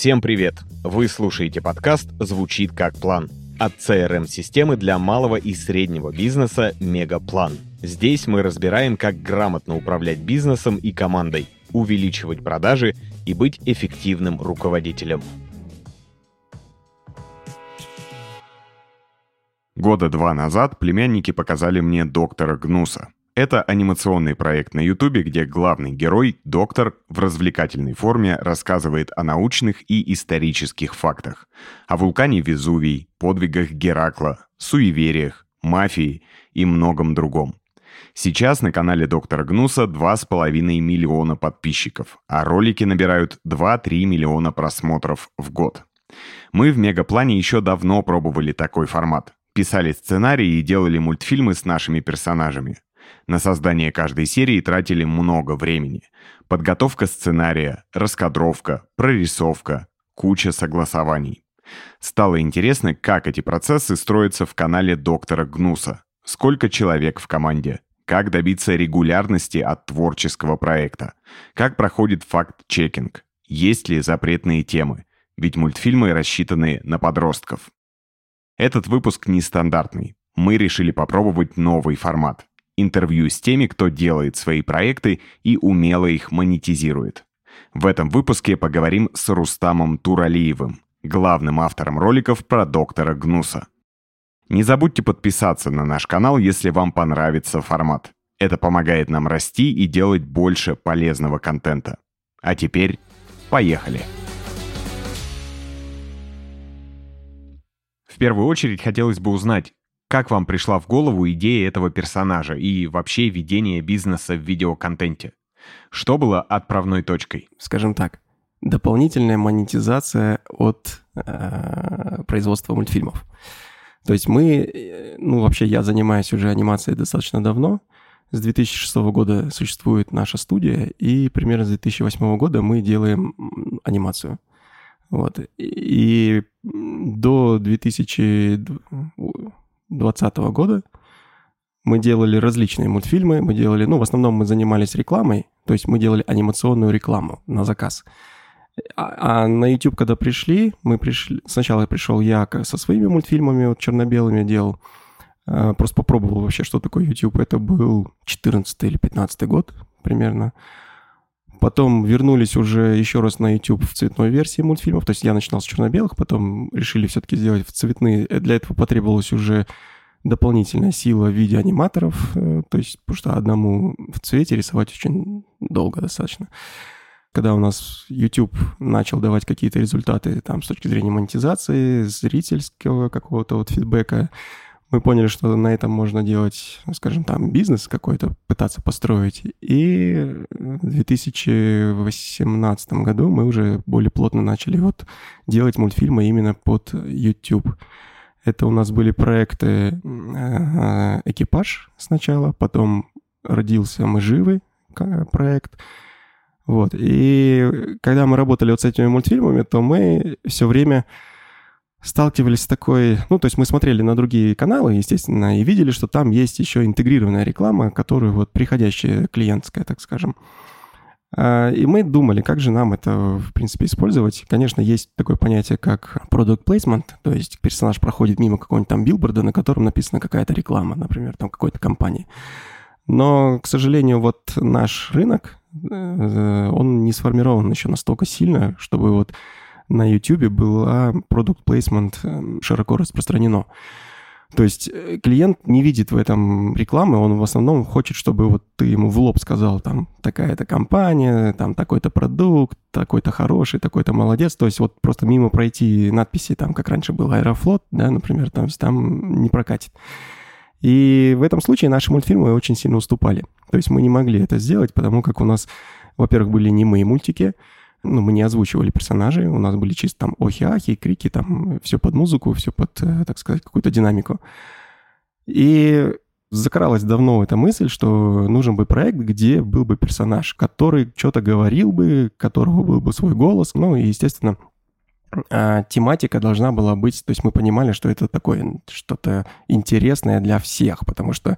Всем привет! Вы слушаете подкаст «Звучит как план» от CRM-системы для малого и среднего бизнеса «Мегаплан». Здесь мы разбираем, как грамотно управлять бизнесом и командой, увеличивать продажи и быть эффективным руководителем. Года два назад племянники показали мне доктора Гнуса. Это анимационный проект на Ютубе, где главный герой, доктор, в развлекательной форме рассказывает о научных и исторических фактах. О вулкане Везувий, подвигах Геракла, суевериях, мафии и многом другом. Сейчас на канале доктора Гнуса 2,5 миллиона подписчиков, а ролики набирают 2-3 миллиона просмотров в год. Мы в Мегаплане еще давно пробовали такой формат. Писали сценарии и делали мультфильмы с нашими персонажами. На создание каждой серии тратили много времени. Подготовка сценария, раскадровка, прорисовка, куча согласований. Стало интересно, как эти процессы строятся в канале доктора Гнуса. Сколько человек в команде? Как добиться регулярности от творческого проекта? Как проходит факт-чекинг? Есть ли запретные темы? Ведь мультфильмы рассчитаны на подростков. Этот выпуск нестандартный. Мы решили попробовать новый формат интервью с теми, кто делает свои проекты и умело их монетизирует. В этом выпуске поговорим с Рустамом Туралиевым, главным автором роликов про доктора Гнуса. Не забудьте подписаться на наш канал, если вам понравится формат. Это помогает нам расти и делать больше полезного контента. А теперь поехали! В первую очередь хотелось бы узнать, как вам пришла в голову идея этого персонажа и вообще ведение бизнеса в видеоконтенте? Что было отправной точкой? Скажем так, дополнительная монетизация от э, производства мультфильмов. То есть мы, э, ну вообще я занимаюсь уже анимацией достаточно давно. С 2006 года существует наша студия, и примерно с 2008 года мы делаем анимацию. Вот. И до 2000 2020 года мы делали различные мультфильмы, мы делали, ну, в основном мы занимались рекламой, то есть мы делали анимационную рекламу на заказ. А, а на YouTube, когда пришли, мы пришли, сначала пришел я со своими мультфильмами, вот черно-белыми делал, а, просто попробовал вообще, что такое YouTube. Это был 14 или 15 год примерно. Потом вернулись уже еще раз на YouTube в цветной версии мультфильмов. То есть я начинал с черно-белых, потом решили все-таки сделать в цветные. Для этого потребовалась уже дополнительная сила в виде аниматоров. Э, то есть, потому что одному в цвете рисовать очень долго достаточно. Когда у нас YouTube начал давать какие-то результаты там с точки зрения монетизации, зрительского какого-то вот фидбэка, мы поняли, что на этом можно делать, скажем, там бизнес какой-то, пытаться построить. И в 2018 году мы уже более плотно начали вот делать мультфильмы именно под YouTube. Это у нас были проекты э, «Экипаж» сначала, потом родился «Мы живы» проект. Вот. И когда мы работали вот с этими мультфильмами, то мы все время сталкивались с такой... Ну, то есть мы смотрели на другие каналы, естественно, и видели, что там есть еще интегрированная реклама, которая вот приходящая клиентская, так скажем. А, и мы думали, как же нам это, в принципе, использовать. Конечно, есть такое понятие, как product placement, то есть персонаж проходит мимо какого-нибудь там билборда, на котором написана какая-то реклама, например, там какой-то компании. Но, к сожалению, вот наш рынок, э, он не сформирован еще настолько сильно, чтобы вот на YouTube была продукт placement эм, широко распространено. То есть э, клиент не видит в этом рекламы, он в основном хочет, чтобы вот ты ему в лоб сказал, там, такая-то компания, там, такой-то продукт, такой-то хороший, такой-то молодец. То есть вот просто мимо пройти надписи, там, как раньше был Аэрофлот, да, например, там, там не прокатит. И в этом случае наши мультфильмы очень сильно уступали. То есть мы не могли это сделать, потому как у нас, во-первых, были не мои мультики, ну, мы не озвучивали персонажей, у нас были чисто там охи-ахи, крики, там все под музыку, все под, э, так сказать, какую-то динамику. И закралась давно эта мысль, что нужен бы проект, где был бы персонаж, который что-то говорил бы, которого был бы свой голос. Ну и, естественно, а, тематика должна была быть, то есть мы понимали, что это такое что-то интересное для всех, потому что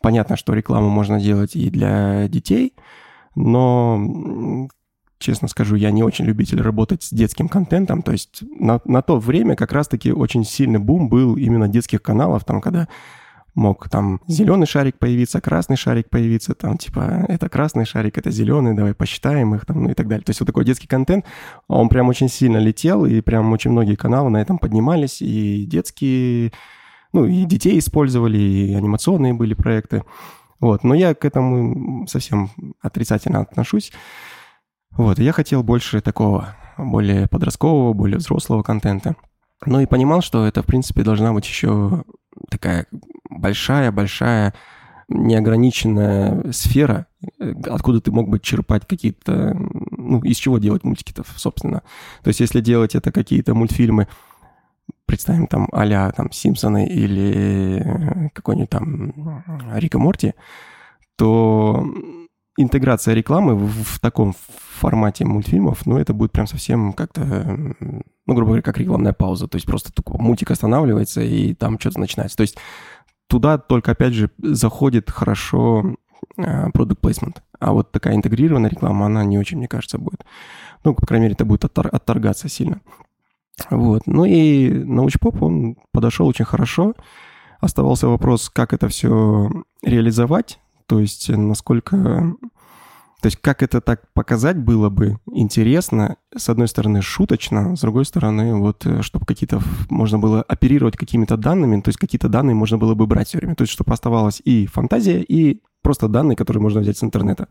понятно, что рекламу можно делать и для детей, но честно скажу, я не очень любитель работать с детским контентом. То есть на, на то время как раз-таки очень сильный бум был именно детских каналов, там, когда мог там зеленый шарик появиться, красный шарик появиться, там типа это красный шарик, это зеленый, давай посчитаем их там, ну и так далее. То есть вот такой детский контент, он прям очень сильно летел, и прям очень многие каналы на этом поднимались, и детские, ну и детей использовали, и анимационные были проекты. Вот, но я к этому совсем отрицательно отношусь. Вот, я хотел больше такого, более подросткового, более взрослого контента. Ну и понимал, что это, в принципе, должна быть еще такая большая-большая неограниченная сфера, откуда ты мог бы черпать какие-то... Ну, из чего делать мультики-то, собственно. То есть, если делать это какие-то мультфильмы, представим там а там Симпсоны или какой-нибудь там Рика Морти, то интеграция рекламы в, в таком формате мультфильмов, ну, это будет прям совсем как-то, ну, грубо говоря, как рекламная пауза. То есть просто такой мультик останавливается, и там что-то начинается. То есть туда только, опять же, заходит хорошо продукт uh, placement. А вот такая интегрированная реклама, она не очень, мне кажется, будет. Ну, по крайней мере, это будет оттор- отторгаться сильно. Вот. Ну и научпоп, он подошел очень хорошо. Оставался вопрос, как это все реализовать, то есть насколько то есть как это так показать было бы интересно, с одной стороны шуточно, с другой стороны вот, э, чтобы какие-то, можно было оперировать какими-то данными, то есть какие-то данные можно было бы брать все время, то есть чтобы оставалась и фантазия, и просто данные, которые можно взять с интернета.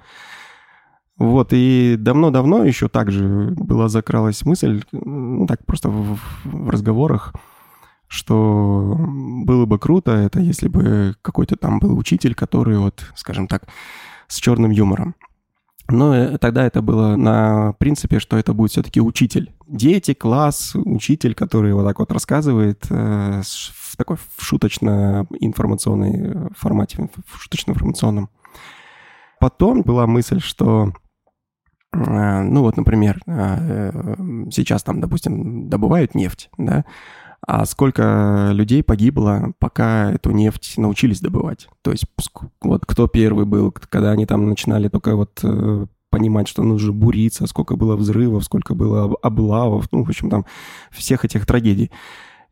Вот, и давно-давно еще также была закралась мысль, ну, так просто в, в разговорах, что было бы круто, это если бы какой-то там был учитель, который вот, скажем так, с черным юмором. Но э, тогда это было на принципе, что это будет все-таки учитель. Дети, класс, учитель, который вот так вот рассказывает э, в такой шуточно-информационной э, формате, в шуточно-информационном. Потом была мысль, что ну вот, например, сейчас там, допустим, добывают нефть, да, а сколько людей погибло, пока эту нефть научились добывать. То есть вот кто первый был, когда они там начинали только вот э, понимать, что нужно буриться, сколько было взрывов, сколько было облавов, ну, в общем, там всех этих трагедий.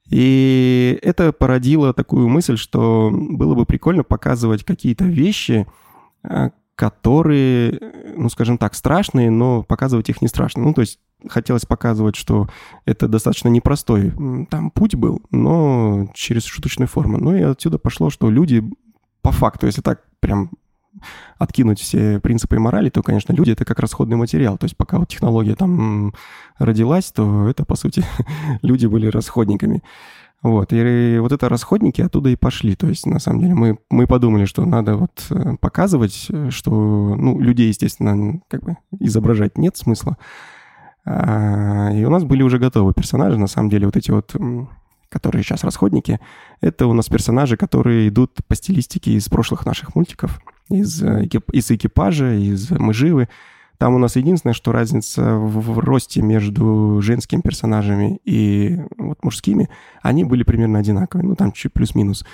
И это породило такую мысль, что было бы прикольно показывать какие-то вещи, э, которые, ну, скажем так, страшные, но показывать их не страшно. Ну, то есть хотелось показывать, что это достаточно непростой там путь был, но через шуточную форму. Ну и отсюда пошло, что люди по факту, если так прям откинуть все принципы и морали, то, конечно, люди — это как расходный материал. То есть пока вот технология там родилась, то это, по сути, люди были расходниками. Вот, и вот это расходники оттуда и пошли. То есть, на самом деле, мы, мы подумали, что надо вот э, показывать, э, что, ну, людей, естественно, как бы изображать нет смысла, а, и у нас были уже готовы персонажи, на самом деле, вот эти вот, которые сейчас расходники, это у нас персонажи, которые идут по стилистике из прошлых наших мультиков, из, э, из экипажа, из «Мы живы». Там у нас единственное, что разница в, в росте между женскими персонажами и вот мужскими, они были примерно одинаковые, ну там чуть плюс-минус.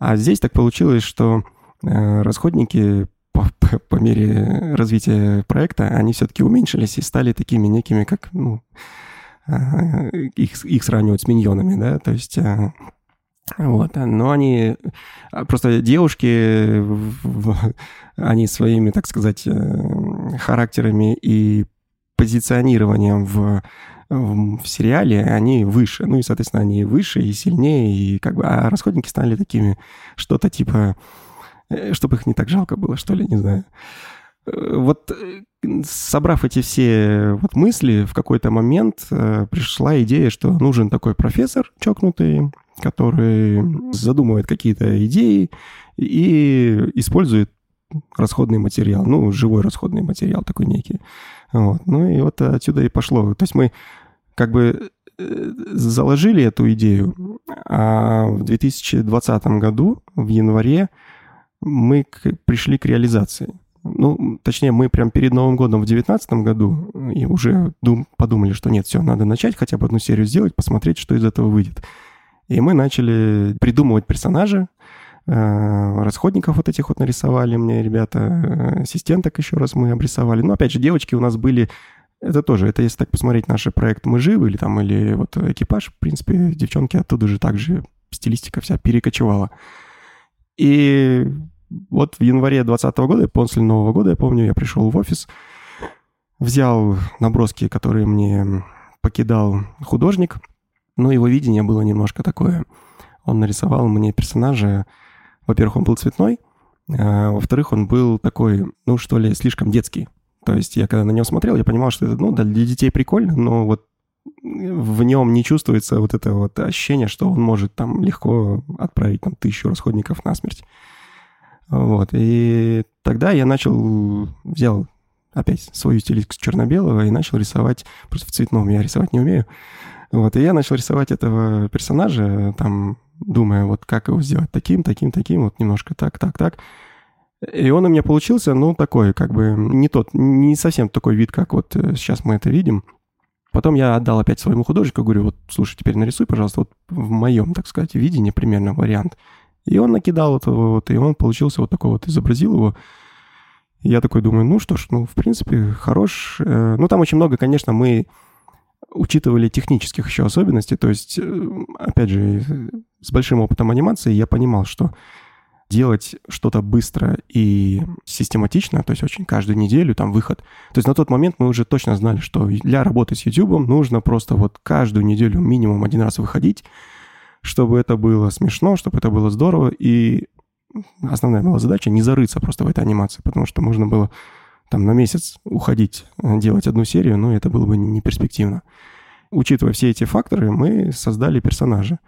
А здесь так получилось, что э, расходники по, по, по мере развития проекта они все-таки уменьшились и стали такими некими, как, ну, а, их, их сравнивают с миньонами, да, то есть... Вот, но они а, просто девушки, они своими, так сказать, э, характерами и позиционированием в, в сериале, они выше. Ну и, соответственно, они выше и сильнее, и как бы, а расходники стали такими, что-то типа Э, чтобы их не так жалко было, что ли, не знаю. Э, вот э, собрав эти все вот мысли, в какой-то момент пришла идея, что нужен такой профессор чокнутый, который задумывает какие-то идеи и использует расходный материал, ну, живой расходный материал такой некий. Вот. Ну и вот отсюда и пошло. То есть мы как бы заложили эту идею, а в 2020 году, в январе, мы к, пришли к реализации. Ну, точнее, мы прям перед Новым годом в 2019 году и уже дум, подумали, что нет, все, надо начать хотя бы одну серию сделать, посмотреть, что из этого выйдет. И мы начали придумывать персонажа, э, расходников вот этих вот нарисовали мне ребята, э, ассистенток еще раз мы обрисовали. Но опять же, девочки у нас были это тоже, это если так посмотреть наш проект «Мы живы» или там, или вот экипаж, в принципе, девчонки оттуда же также стилистика вся перекочевала. И вот в январе 2020 года, после Нового года, я помню, я пришел в офис, взял наброски, которые мне покидал художник, но его видение было немножко такое. Он нарисовал мне персонажа, во-первых, он был цветной, а во-вторых, он был такой, ну что ли, слишком детский. То есть я когда на него смотрел, я понимал, что это, ну, для детей прикольно, но вот в нем не чувствуется вот это вот ощущение, что он может там легко отправить там тысячу расходников на смерть. Вот. И тогда я начал, взял опять свою стилистику черно-белого и начал рисовать, просто в цветном я рисовать не умею. Вот, и я начал рисовать этого персонажа, там, думая, вот как его сделать таким, таким, таким, вот немножко так, так, так. И он у меня получился, ну, такой, как бы, не тот, не совсем такой вид, как вот э, сейчас мы это видим. Потом я отдал опять своему художнику, говорю, вот, слушай, теперь нарисуй, пожалуйста, вот в моем, так сказать, видении примерно вариант. И он накидал вот, вот, и он получился вот такой вот, изобразил его. Я такой думаю, ну что ж, ну, в принципе, хорош. Э, ну, там очень много, конечно, мы учитывали технических еще особенностей. То есть, э, опять же, с большим опытом анимации я понимал, что делать что-то быстро и систематично, то есть очень каждую неделю там выход. То есть на тот момент мы уже точно знали, что для работы с YouTube нужно просто вот каждую неделю минимум один раз выходить, чтобы это было смешно, чтобы это было здорово. И основная была задача не зарыться просто в этой анимации, потому что можно было там на месяц уходить, э, делать одну серию, но это было бы не перспективно. Учитывая все эти факторы, мы создали персонажа.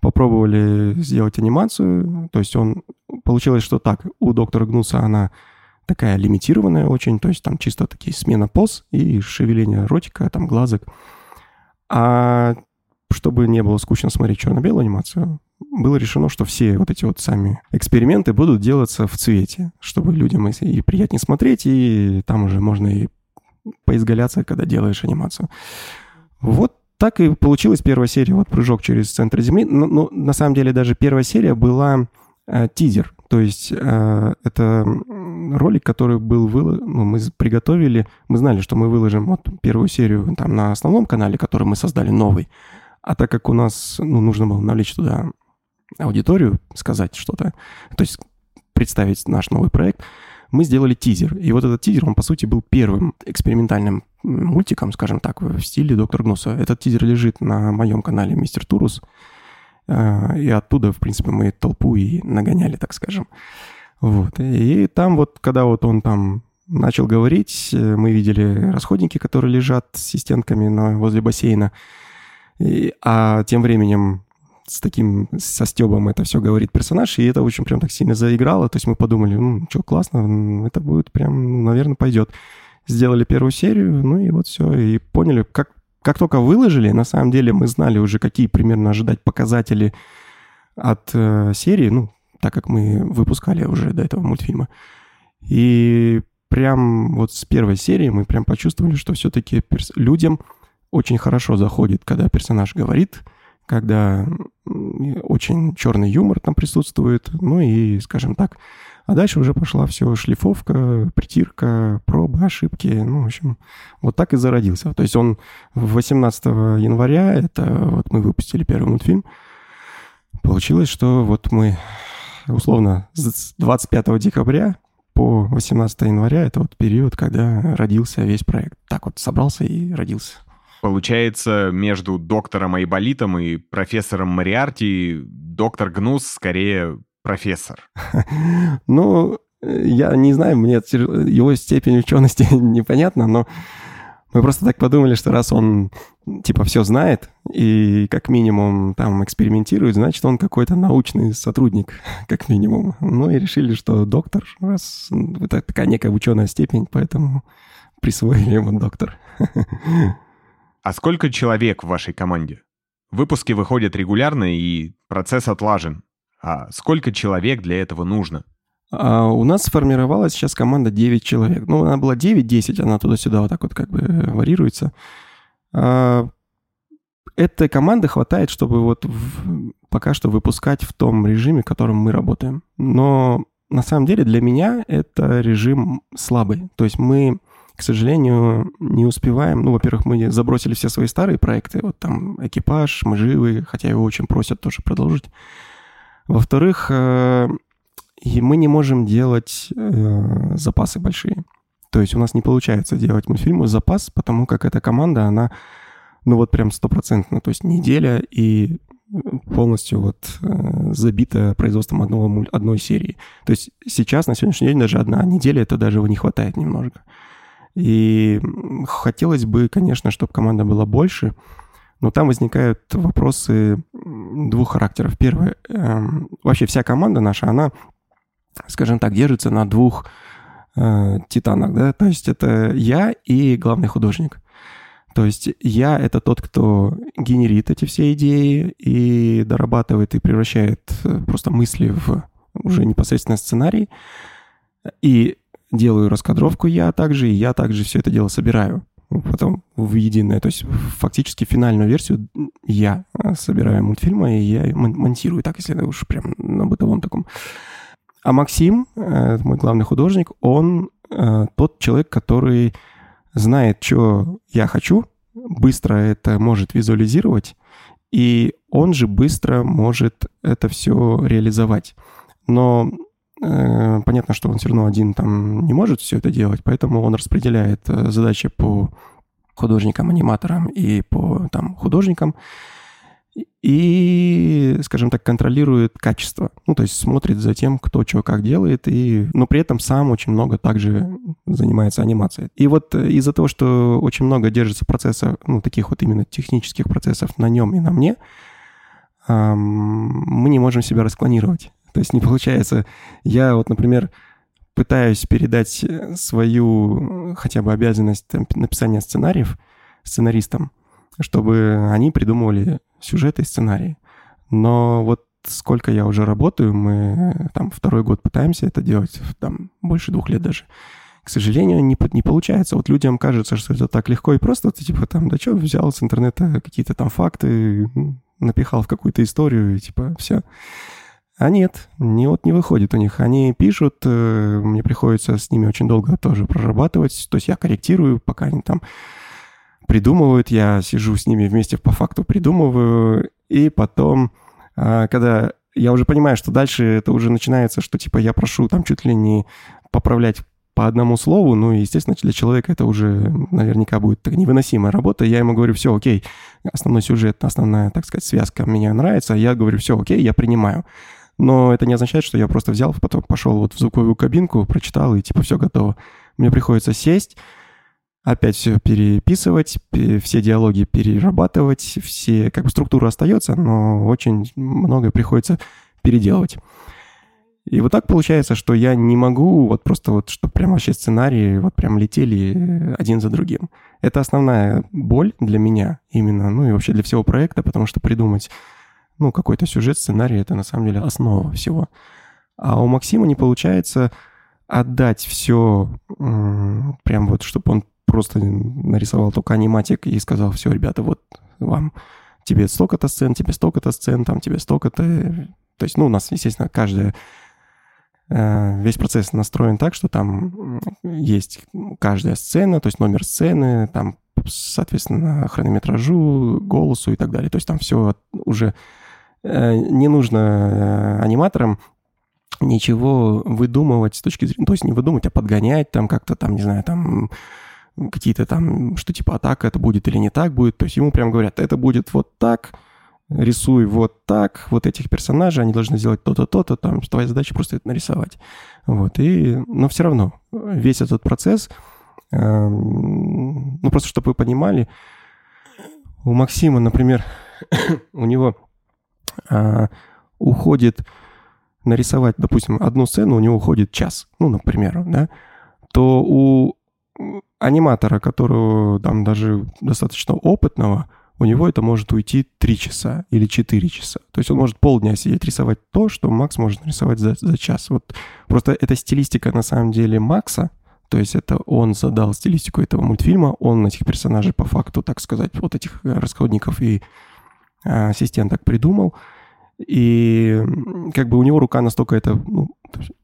Попробовали сделать анимацию, то есть он... Получилось, что так, у доктора Гнуса она такая лимитированная очень, то есть там чисто такие смена поз и шевеление ротика, там глазок. А чтобы не было скучно смотреть черно-белую анимацию, было решено, что все вот эти вот сами эксперименты будут делаться в цвете, чтобы людям и приятнее смотреть, и там уже можно и поизгаляться, когда делаешь анимацию. Вот так и получилась первая серия, вот «Прыжок через центр Земли». Но, но на самом деле даже первая серия была э, тизер, то есть э, это ролик, который был выложен, ну, мы приготовили, мы знали, что мы выложим вот первую серию там на основном канале, который мы создали новый, а так как у нас ну, нужно было навлечь туда аудиторию, сказать что-то, то есть представить наш новый проект, мы сделали тизер. И вот этот тизер, он, по сути, был первым экспериментальным мультиком, скажем так, в стиле Доктор Гнуса. Этот тизер лежит на моем канале Мистер Турус. А, и оттуда, в принципе, мы толпу и нагоняли, так скажем. Вот. И там вот, когда вот он там начал говорить, мы видели расходники, которые лежат с стенками на, возле бассейна. И, а тем временем с таким, со стебом это все говорит персонаж, и это очень прям так сильно заиграло. То есть мы подумали, ну, что, классно, это будет прям, ну, наверное, пойдет. Сделали первую серию, ну и вот все, и поняли, как, как только выложили, на самом деле мы знали уже, какие примерно ожидать показатели от э, серии, ну, так как мы выпускали уже до этого мультфильма. И прям вот с первой серии мы прям почувствовали, что все-таки перс- людям очень хорошо заходит, когда персонаж говорит, когда очень черный юмор там присутствует, ну и, скажем так, а дальше уже пошла все шлифовка, притирка, пробы, ошибки. Ну, в общем, вот так и зародился. То есть он 18 января, это вот мы выпустили первый мультфильм, получилось, что вот мы условно с 25 декабря по 18 января, это вот период, когда родился весь проект. Так вот собрался и родился. Получается, между доктором Айболитом и профессором Мариарти доктор Гнус скорее профессор. Ну, я не знаю, мне его степень учености непонятна, но мы просто так подумали, что раз он типа все знает и как минимум там экспериментирует, значит он какой-то научный сотрудник, как минимум. Ну и решили, что доктор, раз это такая некая ученая степень, поэтому присвоили ему доктор. А сколько человек в вашей команде? Выпуски выходят регулярно, и процесс отлажен. А сколько человек для этого нужно? А у нас сформировалась сейчас команда 9 человек. Ну, она была 9-10, она туда-сюда вот так вот как бы варьируется. А этой команды хватает, чтобы вот в, пока что выпускать в том режиме, в котором мы работаем. Но на самом деле для меня это режим слабый. То есть мы к сожалению, не успеваем. Ну, во-первых, мы забросили все свои старые проекты, вот там экипаж, мы живы, хотя его очень просят тоже продолжить. Во-вторых, э, мы не можем делать э, запасы большие. То есть у нас не получается делать мультфильмы запас, потому как эта команда, она, ну вот прям стопроцентно, то есть неделя и полностью вот э, забита производством одного, одной серии. То есть сейчас, на сегодняшний день, даже одна неделя, это даже его не хватает немножко. И хотелось бы, конечно, чтобы команда была больше, но там возникают вопросы двух характеров. Первое, эм, вообще вся команда наша, она, скажем так, держится на двух э, титанах, да, то есть это я и главный художник. То есть я — это тот, кто генерит эти все идеи и дорабатывает и превращает э, просто мысли в уже непосредственно сценарий. И делаю раскадровку я также, и я также все это дело собираю потом в единое. То есть фактически финальную версию я э, собираю мультфильма, и я монтирую так, если уж прям на бытовом таком. А Максим, э, мой главный художник, он тот человек, который знает, что я хочу, быстро это может визуализировать, и он же быстро может это все реализовать. Но э, понятно, что он все равно один там не может все это делать, поэтому он распределяет э, задачи по художникам-аниматорам и по там художникам, и, скажем так, контролирует качество. Ну, то есть смотрит за тем, кто что как делает, и, но при этом сам очень много также занимается анимацией. И вот э, из-за того, что очень много держится процесса, ну, таких вот именно технических процессов на нем и на мне, эм, мы не можем себя расклонировать. То есть не получается... Я вот, например, пытаюсь передать э, свою хотя бы обязанность там, написания сценариев сценаристам, чтобы они придумывали сюжеты и сценарии. Но вот сколько я уже работаю, мы там второй год пытаемся это делать, там больше двух лет даже. К сожалению, не, не получается. Вот людям кажется, что это так легко и просто. Ты типа там, да что, взял с интернета какие-то там факты, напихал в какую-то историю и типа все. А нет, не, вот не выходит у них. Они пишут, э, мне приходится с ними очень долго тоже прорабатывать. То есть я корректирую, пока они там придумывают, я сижу с ними вместе по факту придумываю, и потом, а, когда я уже понимаю, что дальше это уже начинается, что типа я прошу там чуть ли не поправлять по одному слову, ну, естественно, для человека это уже наверняка будет невыносимая работа. Я ему говорю, все, окей, основной сюжет, основная, так сказать, связка мне нравится. Я говорю, все, окей, я принимаю. Но это не означает, что я просто взял, потом пошел вот в звуковую кабинку, прочитал, и типа все готово. Мне приходится сесть, опять все переписывать, все диалоги перерабатывать, все, как бы структура остается, но очень многое приходится переделывать. И вот так получается, что я не могу вот просто вот, что прям вообще сценарии вот прям летели один за другим. Это основная боль для меня именно, ну и вообще для всего проекта, потому что придумать, ну, какой-то сюжет, сценарий — это на самом деле основа всего. А у Максима не получается отдать все прям вот, чтобы он просто нарисовал только аниматик и сказал, все, ребята, вот вам тебе столько-то сцен, тебе столько-то сцен, там тебе столько-то... То есть, ну, у нас, естественно, каждая э, весь процесс настроен так, что там есть каждая сцена, то есть номер сцены, там, соответственно, хронометражу, голосу и так далее. То есть там все уже не нужно э, аниматорам ничего выдумывать с точки зрения... То есть не выдумать, а подгонять там как-то там, не знаю, там какие-то там, что типа атака это будет или не так будет. То есть ему прям говорят, это будет вот так, рисуй вот так, вот этих персонажей, они должны сделать то-то, то-то, там твоя задача просто это нарисовать. Вот, и, но все равно весь этот процесс, э, ну просто чтобы вы понимали, у Максима, например, у него э, уходит нарисовать, допустим, одну сцену, у него уходит час, ну, например, да, то у аниматора, которого там даже достаточно опытного, у него это может уйти 3 часа или 4 часа. То есть он может полдня сидеть рисовать то, что Макс может нарисовать за, за час. Вот просто эта стилистика на самом деле Макса, то есть это он задал стилистику этого мультфильма, он этих персонажей по факту, так сказать, вот этих расходников и а, ассистенток придумал. И как бы у него рука настолько это ну,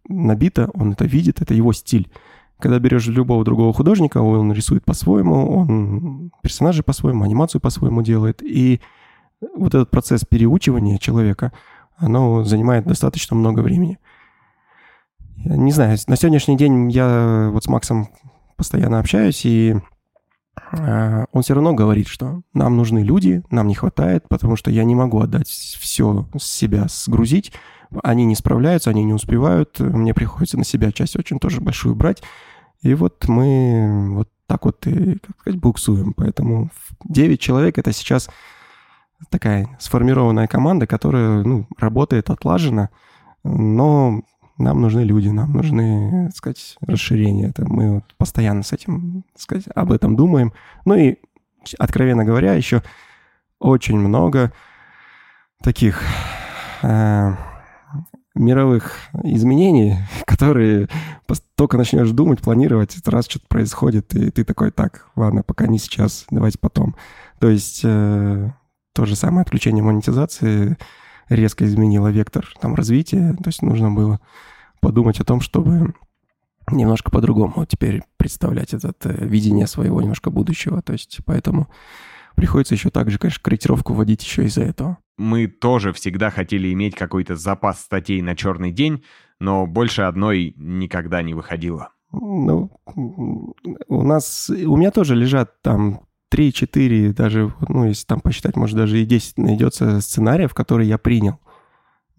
набита, он это видит, это его стиль. Когда берешь любого другого художника, он рисует по-своему, он персонажи по-своему, анимацию по-своему делает. И вот этот процесс переучивания человека, оно занимает достаточно много времени. Не знаю, на сегодняшний день я вот с Максом постоянно общаюсь, и он все равно говорит, что нам нужны люди, нам не хватает, потому что я не могу отдать все с себя сгрузить. Они не справляются, они не успевают, мне приходится на себя часть очень тоже большую брать. И вот мы вот так вот и, как сказать, буксуем. Поэтому 9 человек — это сейчас такая сформированная команда, которая ну, работает отлаженно, но нам нужны люди, нам нужны, так сказать, расширения. Это мы вот постоянно с этим, так сказать, об этом думаем. Ну и, откровенно говоря, еще очень много таких э, мировых изменений, которые только начнешь думать, планировать, раз что-то происходит, и ты такой, так, ладно, пока не сейчас, давайте потом. То есть э, то же самое отключение монетизации резко изменило вектор там, развития. То есть нужно было подумать о том, чтобы немножко по-другому теперь представлять это э, видение своего немножко будущего. То есть поэтому приходится еще также, конечно, корректировку вводить еще из-за этого. Мы тоже всегда хотели иметь какой-то запас статей на черный день, но больше одной никогда не выходило. Ну, у нас, у меня тоже лежат там 3-4, даже, ну, если там посчитать, может, даже и 10 найдется сценариев, которые я принял.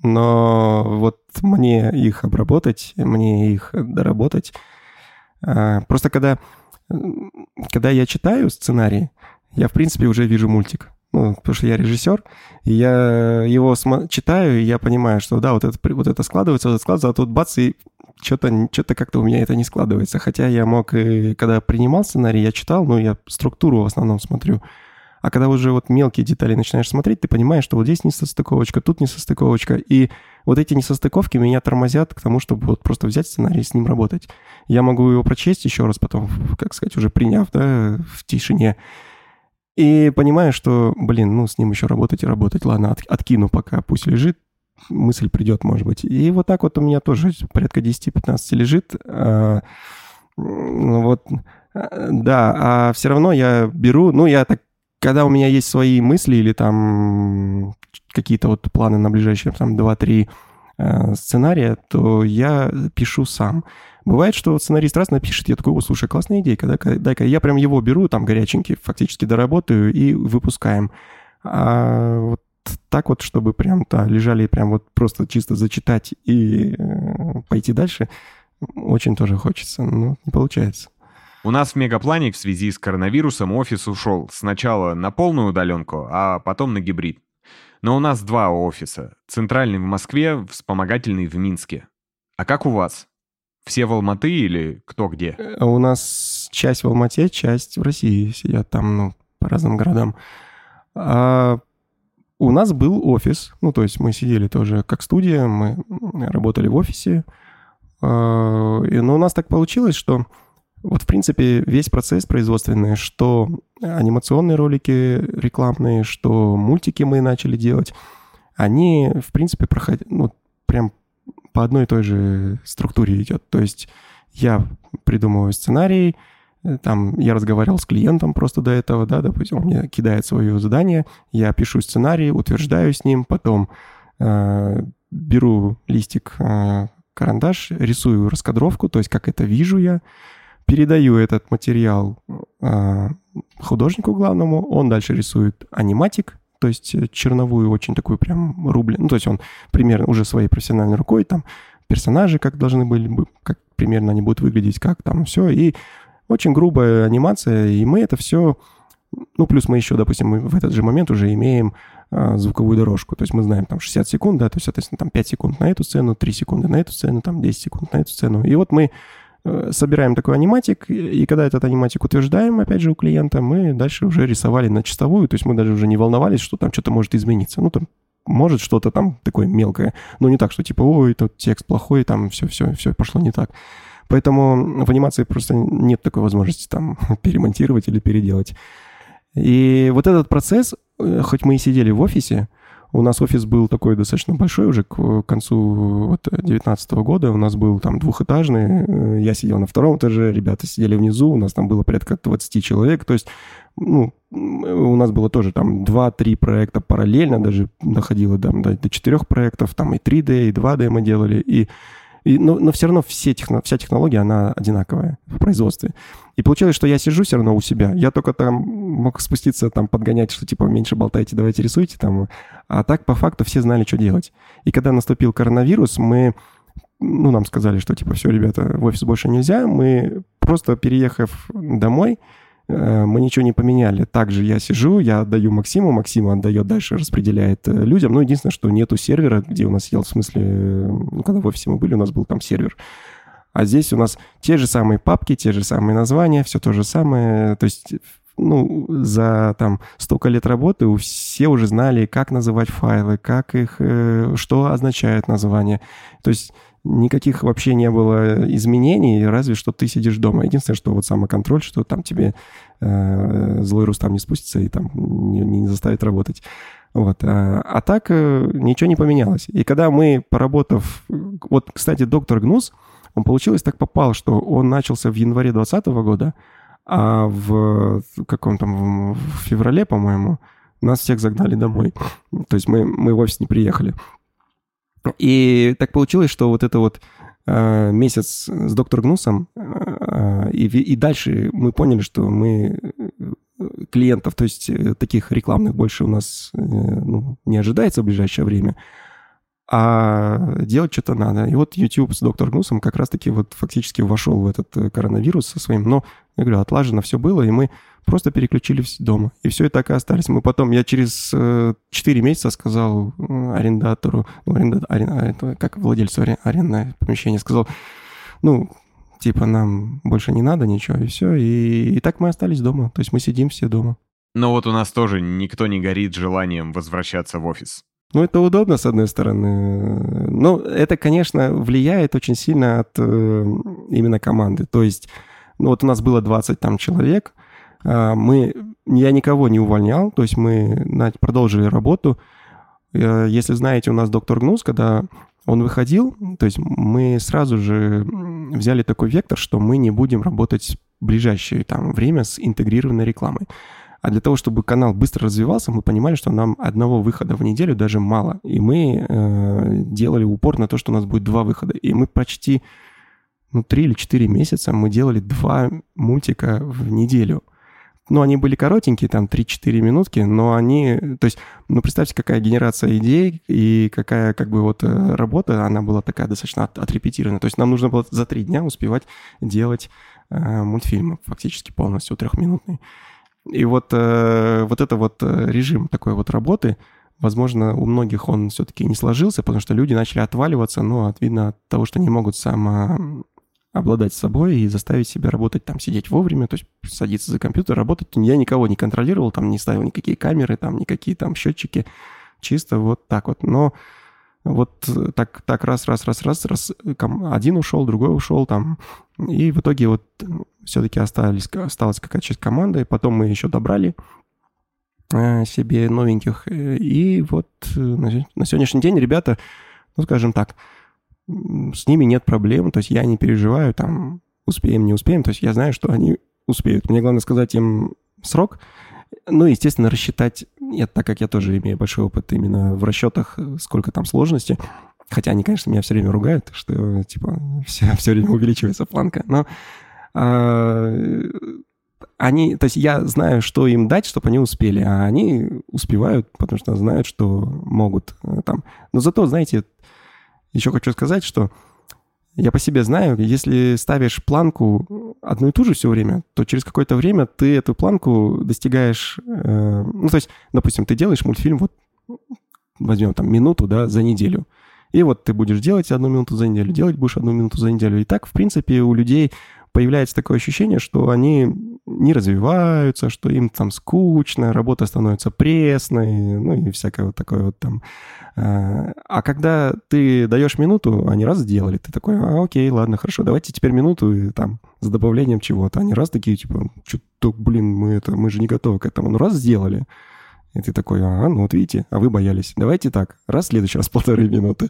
Но вот мне их обработать, мне их доработать. А, просто когда, когда я читаю сценарий, я, в принципе, уже вижу мультик. Ну, потому что я режиссер, и я его читаю, и я понимаю, что да, вот это, вот это складывается, вот это складывается, а тут бац, и что-то что как-то у меня это не складывается. Хотя я мог, когда принимал сценарий, я читал, но я структуру в основном смотрю. А когда уже вот мелкие детали начинаешь смотреть, ты понимаешь, что вот здесь несостыковочка, тут несостыковочка. И вот эти несостыковки меня тормозят к тому, чтобы вот просто взять сценарий и с ним работать. Я могу его прочесть еще раз потом, как сказать, уже приняв, да, в тишине. И понимаю, что, блин, ну, с ним еще работать и работать. Ладно, от, откину пока, пусть лежит, мысль придет, может быть. И вот так вот у меня тоже порядка 10-15 лежит. А, ну вот, а, да, а все равно я беру, ну, я так, когда у меня есть свои мысли или там какие-то вот планы на ближайшие там 2-3 э, сценария, то я пишу сам. Бывает, что сценарист раз напишет, я такой, о, слушай, классная идея, дай-ка, дай-ка я прям его беру, там горяченький, фактически доработаю и выпускаем. А вот так вот, чтобы прям то лежали прям вот просто чисто зачитать и э, пойти дальше, очень тоже хочется, но не получается. У нас в Мегаплане в связи с коронавирусом офис ушел сначала на полную удаленку, а потом на гибрид. Но у нас два офиса. Центральный в Москве, вспомогательный в Минске. А как у вас? Все в Алматы или кто где? Э, у нас часть в Алмате, часть в России сидят там, ну, по разным городам. А у нас был офис, ну, то есть мы сидели тоже как студия, мы работали в офисе, а, но у нас так получилось, что вот, в принципе, весь процесс производственный, что анимационные ролики рекламные, что мультики мы начали делать, они, в принципе, проходят, ну, прям по одной и той же структуре идет. То есть я придумываю сценарий, там я разговаривал с клиентом просто до этого, да, допустим, он мне кидает свое задание, я пишу сценарий, утверждаю с ним, потом э, беру листик, э, карандаш, рисую раскадровку, то есть как это вижу я, передаю этот материал э, художнику главному, он дальше рисует аниматик, то есть э, черновую очень такую прям рубль, ну то есть он примерно уже своей профессиональной рукой там персонажи как должны были бы, как примерно они будут выглядеть, как там все, и очень грубая анимация, и мы это все... Ну, плюс мы еще, допустим, в этот же момент уже имеем а, звуковую дорожку. То есть мы знаем там 60 секунд, да, то есть, соответственно, там 5 секунд на эту сцену, 3 секунды на эту сцену, там 10 секунд на эту сцену. И вот мы э, собираем такой аниматик, и когда этот аниматик утверждаем, опять же, у клиента, мы дальше уже рисовали на чистовую, то есть мы даже уже не волновались, что там что-то может измениться. Ну, там может что-то там такое мелкое, но не так, что типа, ой, тут текст плохой, там все, все, все пошло не так. Поэтому в анимации просто нет такой возможности там перемонтировать или переделать. И вот этот процесс, э, хоть мы и сидели в офисе, у нас офис был такой достаточно большой уже к концу вот, 19 года. У нас был там двухэтажный. Я сидел на втором этаже, ребята сидели внизу. У нас там было порядка 20 человек. То есть, ну, у нас было тоже там 2-3 проекта параллельно, даже доходило там, до, до 4 проектов. Там и 3D, и 2D мы делали. И и, но, но все равно все техно, вся технология, она одинаковая в производстве. И получилось, что я сижу все равно у себя. Я только там мог спуститься, там, подгонять, что типа меньше болтайте, давайте рисуйте там. А так, по факту, все знали, что делать. И когда наступил коронавирус, мы ну, нам сказали, что, типа, все, ребята, в офис больше нельзя. Мы просто, переехав домой, мы ничего не поменяли. Также я сижу, я отдаю Максиму, Максим отдает дальше, распределяет э, людям. Ну, единственное, что нету сервера, где у нас сидел, в смысле, ну, когда в офисе мы были, у нас был там сервер. А здесь у нас те же самые папки, те же самые названия, все то же самое. То есть ну, за там столько лет работы все уже знали, как называть файлы, как их, э, что означает название. То есть никаких вообще не было изменений, разве что ты сидишь дома. Единственное, что вот самоконтроль, что там тебе э, злой Рустам не спустится и там не, не заставит работать. Вот. А, а так э, ничего не поменялось. И когда мы, поработав... Вот, кстати, доктор Гнус, он получилось так попал, что он начался в январе 2020 года, а в каком там, в феврале, по-моему, нас всех загнали домой. То есть мы, мы в офис не приехали. И так получилось, что вот это вот э, месяц с доктором Гнусом, э, и, и дальше мы поняли, что мы э, клиентов, то есть э, таких рекламных больше у нас э, ну, не ожидается в ближайшее время, а делать что-то надо. И вот YouTube с доктором Гнусом как раз-таки вот фактически вошел в этот э, коронавирус со своим, но, я говорю, отлажено все было, и мы просто переключились дома. И все и так и остались. Мы потом, я через э, 4 месяца сказал арендатору, ну, аренда, арен, как владельцу арендное помещение, сказал, ну, типа, нам больше не надо ничего, и все. И, и так мы остались дома. То есть мы сидим все дома. Но вот у нас тоже никто не горит желанием возвращаться в офис. Ну, это удобно, с одной стороны. Но это, конечно, влияет очень сильно от э, именно команды. То есть, ну, вот у нас было 20 там человек, а, мы, я никого не увольнял, то есть мы продолжили работу. Э, если знаете, у нас доктор Гнус, когда он выходил, то есть мы сразу же взяли такой вектор, что мы не будем работать в ближайшее там время с интегрированной рекламой. А для того, чтобы канал быстро развивался, мы понимали, что нам одного выхода в неделю даже мало. И мы э, делали упор на то, что у нас будет два выхода. И мы почти ну, три или четыре месяца мы делали два мультика в неделю ну, они были коротенькие, там 3-4 минутки, но они, то есть, ну, представьте, какая генерация идей и какая, как бы, вот э, работа, она была такая достаточно от, отрепетирована. То есть нам нужно было за три дня успевать делать э, мультфильм фактически полностью трехминутный. И вот, э, вот это вот э, режим такой вот работы, возможно, у многих он все-таки не сложился, потому что люди начали отваливаться, ну, от, видно от того, что не могут само обладать собой и заставить себя работать там, сидеть вовремя, то есть садиться за компьютер, работать. Я никого не контролировал, там не ставил никакие камеры, там никакие там счетчики, чисто вот так вот. Но вот так, так раз, раз, раз, раз, раз, один ушел, другой ушел там, и в итоге вот все-таки остались, осталась какая-то часть команды, потом мы еще добрали э, себе новеньких, и вот э, на сегодняшний день ребята, ну, скажем так, с ними нет проблем, то есть я не переживаю, там, успеем, не успеем, то есть я знаю, что они успеют. Мне главное сказать им срок, ну, естественно, рассчитать, я, так как я тоже имею большой опыт именно в расчетах, сколько там сложности, хотя они, конечно, меня все время ругают, что, типа, все, все время увеличивается планка, но а, они, то есть я знаю, что им дать, чтобы они успели, а они успевают, потому что знают, что могут э, там. Но зато, знаете, еще хочу сказать, что я по себе знаю, если ставишь планку одну и ту же все время, то через какое-то время ты эту планку достигаешь... Э, ну, то есть, допустим, ты делаешь мультфильм, вот возьмем там минуту, да, за неделю. И вот ты будешь делать одну минуту за неделю, делать будешь одну минуту за неделю. И так, в принципе, у людей появляется такое ощущение, что они не развиваются, что им там скучно, работа становится пресной, ну и всякое вот такое вот там. А, а когда ты даешь минуту, они раз сделали, ты такой, а, окей, ладно, хорошо, давайте теперь минуту и там с добавлением чего-то. Они раз такие, типа, что-то, блин, мы это, мы же не готовы к этому. Ну раз сделали, И ты такой, а, ну вот видите, а вы боялись. Давайте так, раз в следующий раз полторы минуты.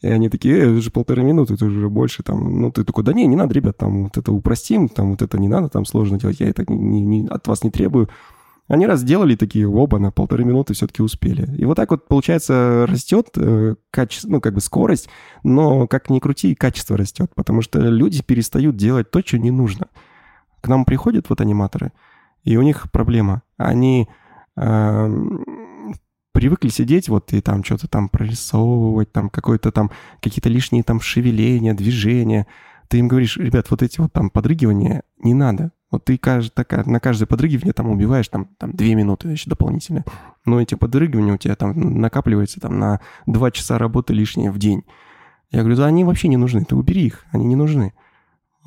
И они такие, э, это же полторы минуты, это уже больше там. Ну ты такой, да не, не надо, ребят, там вот это упростим, там вот это не надо, там сложно делать, я это не, не, от вас не требую. Они раз сделали такие, оба, на полторы минуты все-таки успели. И вот так вот, получается, растет э, качество, ну, как бы скорость, но, как ни крути, качество растет, потому что люди перестают делать то, что не нужно. К нам приходят вот аниматоры, и у них проблема. Они привыкли сидеть вот и там что-то там прорисовывать, там какое-то там, какие-то лишние там шевеления, движения. Ты им говоришь, ребят, вот эти вот там подрыгивания не надо. Вот ты так, на каждое подрыгивание там убиваешь там, там 2 минуты еще дополнительно. Но эти подрыгивания у тебя там накапливаются там на 2 часа работы лишние в день. Я говорю, да они вообще не нужны, ты убери их, они не нужны.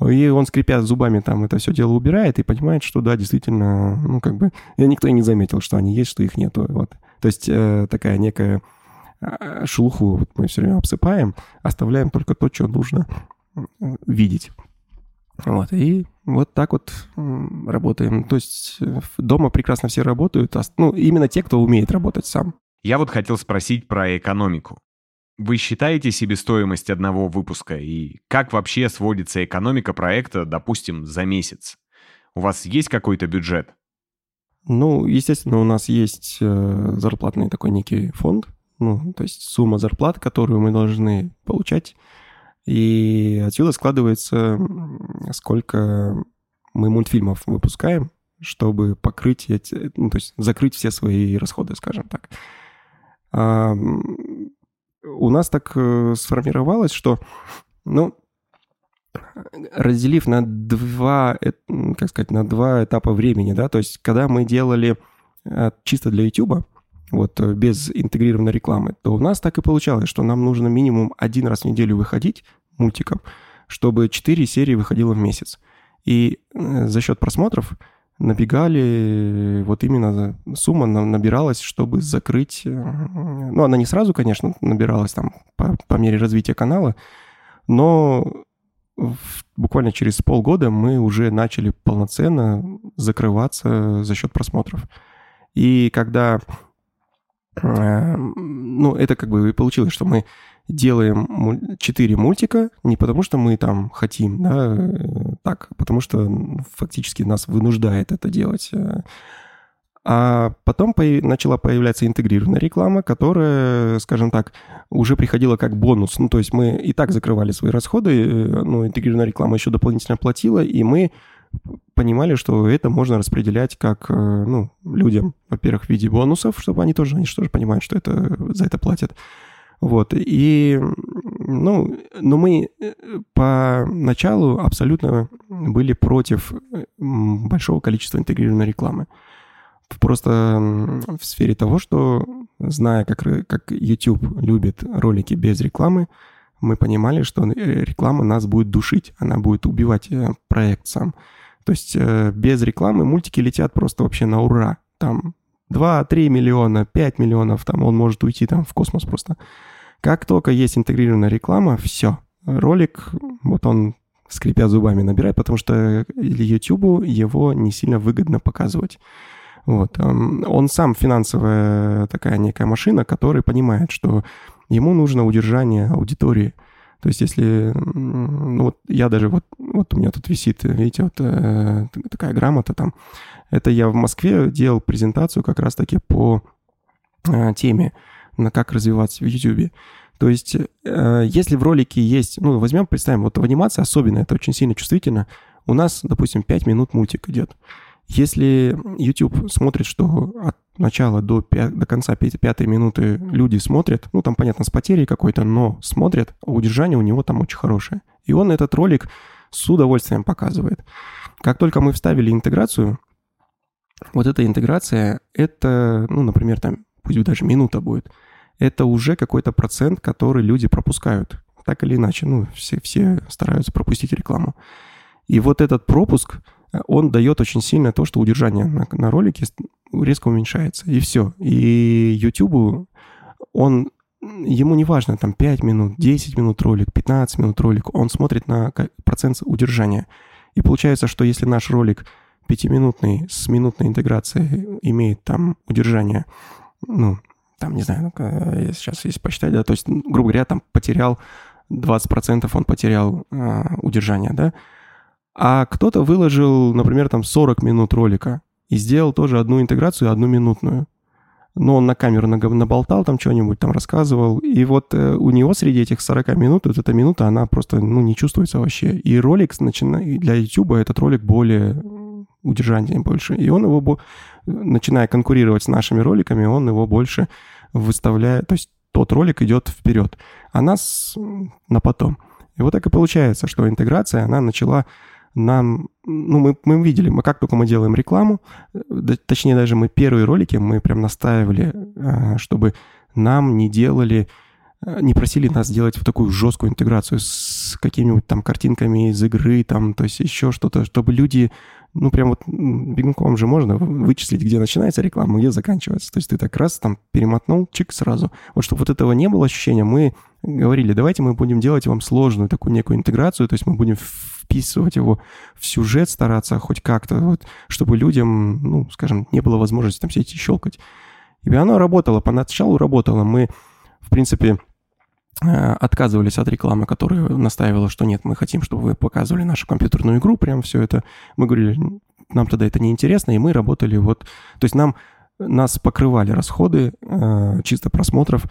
И он, скрипя зубами, там это все дело убирает и понимает, что да, действительно, ну, как бы, и никто и не заметил, что они есть, что их нету, вот. То есть э, такая некая э, шелуху вот мы все время обсыпаем, оставляем только то, что нужно видеть. Вот, и вот так вот работаем. То есть э, дома прекрасно все работают, ну, именно те, кто умеет работать сам. Я вот хотел спросить про экономику. Вы считаете себестоимость одного выпуска и как вообще сводится экономика проекта, допустим, за месяц? У вас есть какой-то бюджет? Ну, естественно, у нас есть э, зарплатный такой некий фонд, ну, то есть сумма зарплат, которую мы должны получать и отсюда складывается, сколько мы мультфильмов выпускаем, чтобы покрыть эти, ну, то есть закрыть все свои расходы, скажем так. У нас так э, сформировалось, что, ну, разделив на два, как сказать, на два этапа времени, да, то есть когда мы делали э, чисто для YouTube, вот э, без интегрированной рекламы, то у нас так и получалось, что нам нужно минимум один раз в неделю выходить мультиком, чтобы 4 серии выходило в месяц. И э, за счет просмотров набегали, вот именно сумма набиралась, чтобы закрыть... Э, ну, она не сразу, конечно, набиралась там по, по мере развития канала, но буквально через полгода мы уже начали полноценно закрываться за счет просмотров. И когда... Э, ну, это как бы и получилось, что мы делаем 4 мультика не потому, что мы там хотим, да, э, так, потому что фактически нас вынуждает это делать. Э. А потом начала появляться интегрированная реклама, которая, скажем так, уже приходила как бонус. Ну, то есть мы и так закрывали свои расходы, э, но интегрированная реклама еще дополнительно платила, и мы понимали, что это можно распределять как, ну, людям, во-первых, в виде бонусов, чтобы они тоже, они тоже понимают, что это, за это платят. Вот, и, ну, но мы э, поначалу абсолютно были против э, большого количества интегрированной рекламы. Просто в сфере того, что, зная, как, как YouTube любит ролики без рекламы, мы понимали, что э, реклама нас будет душить, она будет убивать проект сам. То есть без рекламы мультики летят просто вообще на ура. Там 2-3 миллиона, 5 миллионов, там он может уйти там в космос просто. Как только есть интегрированная реклама, все. Ролик, вот он, скрипя зубами, набирает, потому что YouTube его не сильно выгодно показывать. Вот. Он сам финансовая такая некая машина, которая понимает, что ему нужно удержание аудитории. То есть если, ну вот я даже вот, вот у меня тут висит, видите, вот э, такая грамота там. Это я в Москве делал презентацию как раз-таки по э, теме на как развиваться в YouTube. То есть, э, если в ролике есть, ну, возьмем, представим, вот в анимации особенно, это очень сильно чувствительно, у нас, допустим, 5 минут мультик идет. Если YouTube смотрит, что от начала до, 5, до конца 5, пятой минуты люди смотрят, ну, там, понятно, с потерей какой-то, но смотрят, а удержание у него там очень хорошее. И он этот ролик с удовольствием показывает. Как только мы вставили интеграцию, вот эта интеграция, это, ну, например, там, пусть даже минута будет – это уже какой-то процент, который люди пропускают. Так или иначе, ну, все, все стараются пропустить рекламу. И вот этот пропуск, э, он дает очень сильно то, что удержание на, на ролике резко уменьшается. И все. И YouTube, он, ему не важно, там 5 минут, 10 минут ролик, 15 минут ролик, он смотрит на процент удержания. И получается, что если наш ролик пятиминутный с минутной интеграцией имеет там удержание, ну, там, не знаю, ну сейчас если посчитать, да, то есть, грубо говоря, там потерял 20% он потерял э, удержание, да, а кто-то выложил, например, там 40 минут ролика и сделал тоже одну интеграцию, одну минутную но он на камеру наболтал там что-нибудь, там рассказывал, и вот э, у него среди этих 40 минут, вот эта минута, она просто, ну, не чувствуется вообще. И ролик начина... для YouTube этот ролик более удержание больше. И он его, начиная конкурировать с нашими роликами, он его больше выставляет, то есть тот ролик идет вперед, а нас на потом. И вот так и получается, что интеграция, она начала нам, ну, мы, мы видели, мы как только мы делаем рекламу, да, точнее даже мы первые ролики, мы прям настаивали, а, чтобы нам не делали, а, не просили нас делать в такую жесткую интеграцию с какими-нибудь там картинками из игры, там, то есть еще что-то, чтобы люди, ну, прям вот бегунком же можно вычислить, где начинается реклама, где заканчивается. То есть ты так раз там перемотнул, чик сразу. Вот чтобы вот этого не было ощущения, мы говорили, давайте мы будем делать вам сложную такую некую интеграцию, то есть мы будем вписывать его в сюжет, стараться хоть как-то, вот, чтобы людям, ну, скажем, не было возможности там сидеть и щелкать. И оно работало, поначалу работало. Мы, в принципе, отказывались от рекламы, которая настаивала, что нет, мы хотим, чтобы вы показывали нашу компьютерную игру, прям все это. Мы говорили, нам тогда это неинтересно, и мы работали вот... То есть нам, нас покрывали расходы э, чисто просмотров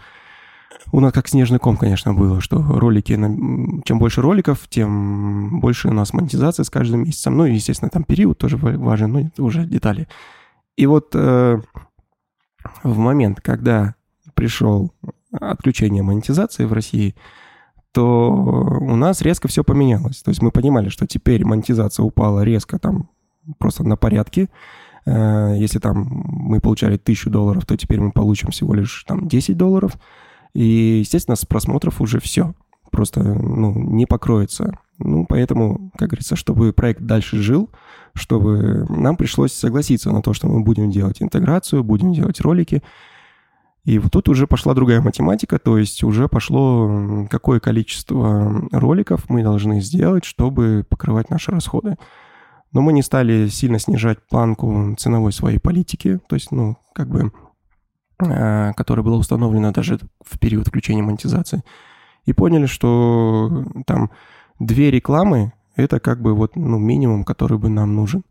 у нас как снежный ком, конечно, было, что ролики, чем больше роликов, тем больше у нас монетизация с каждым месяцем. Ну, и, естественно, там период тоже важен, но это уже детали. И вот э, в момент, когда пришел отключение монетизации в России, то у нас резко все поменялось. То есть мы понимали, что теперь монетизация упала резко там просто на порядке. Э, если там мы получали тысячу долларов, то теперь мы получим всего лишь там 10 долларов. И, естественно, с просмотров уже все. Просто ну, не покроется. Ну, поэтому, как говорится, чтобы проект дальше жил, чтобы нам пришлось согласиться на то, что мы будем делать интеграцию, будем делать ролики. И вот тут уже пошла другая математика, то есть уже пошло, какое количество роликов мы должны сделать, чтобы покрывать наши расходы. Но мы не стали сильно снижать планку ценовой своей политики, то есть, ну, как бы Э, которая была установлена даже в период включения монетизации, и поняли, что там две рекламы — это как бы вот ну, минимум, который бы нам нужен.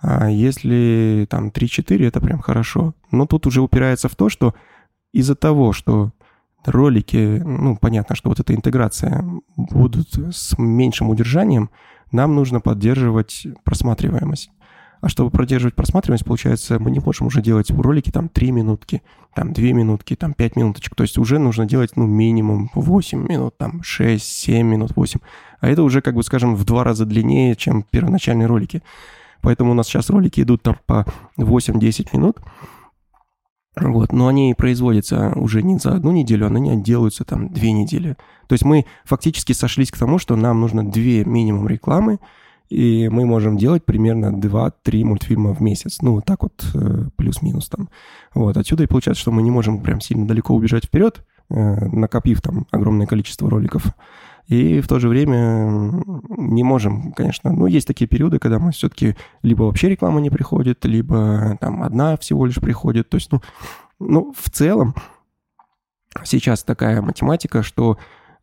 А если там 3-4, это прям хорошо. Но тут уже упирается в то, что из-за того, что ролики, ну, понятно, что вот эта интеграция будут с меньшим удержанием, нам нужно поддерживать просматриваемость. А чтобы продерживать просматриваемость, получается, мы не можем уже делать ролики там 3 минутки, там 2 минутки, там 5 минуточек. То есть уже нужно делать, ну, минимум 8 минут, там 6, 7 минут, 8. А это уже, как бы, скажем, в два раза длиннее, чем первоначальные ролики. Поэтому у нас сейчас ролики идут там по 8-10 минут. Вот, но они производятся уже не за одну неделю, а они делаются там две недели. То есть мы фактически сошлись к тому, что нам нужно две минимум рекламы, и мы можем делать примерно 2-3 мультфильма в месяц. Ну, так вот, э, плюс-минус там. Вот, отсюда и получается, что мы не можем прям сильно далеко убежать вперед, э, накопив там огромное количество роликов. И в то же время не можем, конечно, ну, есть такие периоды, когда мы все-таки либо вообще реклама не приходит, либо там одна всего лишь приходит. То есть, ну, ну в целом сейчас такая математика, что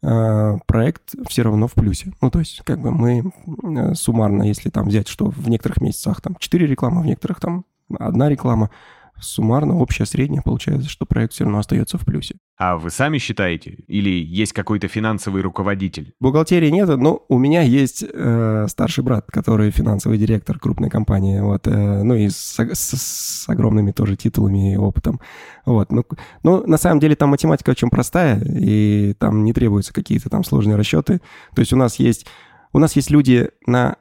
Э, проект все равно в плюсе. Ну, то есть, как бы мы э, суммарно, если там взять, что в некоторых месяцах там 4 рекламы, в некоторых там одна реклама, суммарно общее среднее получается, что проект все равно остается в плюсе. А вы сами считаете? Или есть какой-то финансовый руководитель? Бухгалтерии нет, но у меня есть э, старший брат, который финансовый директор крупной компании, вот, э, ну и с, с, с огромными тоже титулами и опытом. Вот, ну, ну, на самом деле там математика очень простая, и там не требуются какие-то там сложные расчеты. То есть у нас есть, у нас есть люди на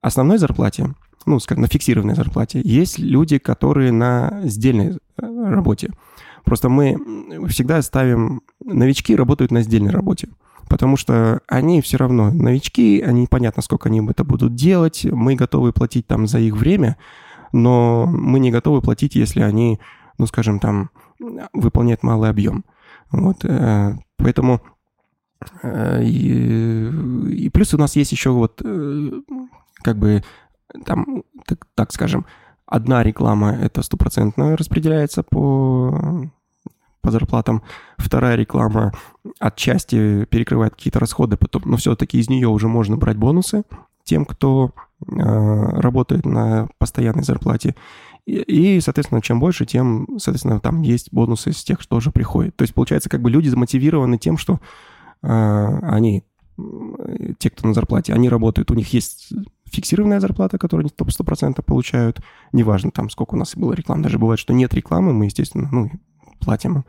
основной зарплате, ну, скажем, на фиксированной зарплате. Есть люди, которые на сдельной э, работе. Просто мы всегда ставим... Новички работают на сдельной работе, потому что они все равно новички, они понятно, сколько они это будут делать, мы готовы платить там за их время, но мы не готовы платить, если они, ну, скажем, там, выполняют малый объем. Вот, э, поэтому э, и, и плюс у нас есть еще вот как бы там, так, так скажем, одна реклама это стопроцентно распределяется по по зарплатам. Вторая реклама отчасти перекрывает какие-то расходы, потом, но все-таки из нее уже можно брать бонусы тем, кто э, работает на постоянной зарплате. И, и, соответственно, чем больше, тем, соответственно, там есть бонусы с тех, что уже приходит. То есть, получается, как бы люди замотивированы тем, что э, они, те, кто на зарплате, они работают, у них есть фиксированная зарплата, которую они 100% получают, неважно там, сколько у нас было рекламы, даже бывает, что нет рекламы, мы, естественно, ну, платим им.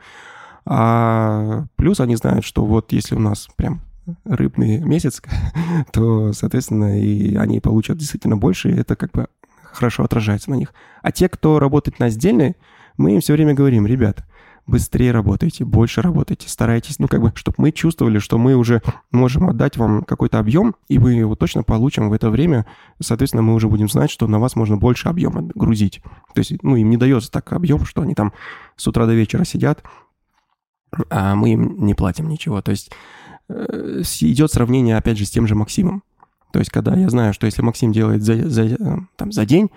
А плюс они знают, что вот если у нас прям рыбный месяц, то, соответственно, и они получат действительно больше, и это как бы хорошо отражается на них. А те, кто работает на сдельной, мы им все время говорим, ребят, быстрее работайте, больше работайте, старайтесь, ну, как бы, чтобы мы чувствовали, что мы уже можем отдать вам какой-то объем, и вы его точно получим в это время, соответственно, мы уже будем знать, что на вас можно больше объема грузить. То есть, ну, им не дается так объем, что они там с утра до вечера сидят, а мы им не платим ничего. То есть э, идет сравнение, опять же, с тем же Максимом. То есть, когда я знаю, что если Максим делает за, за, э, там, за день,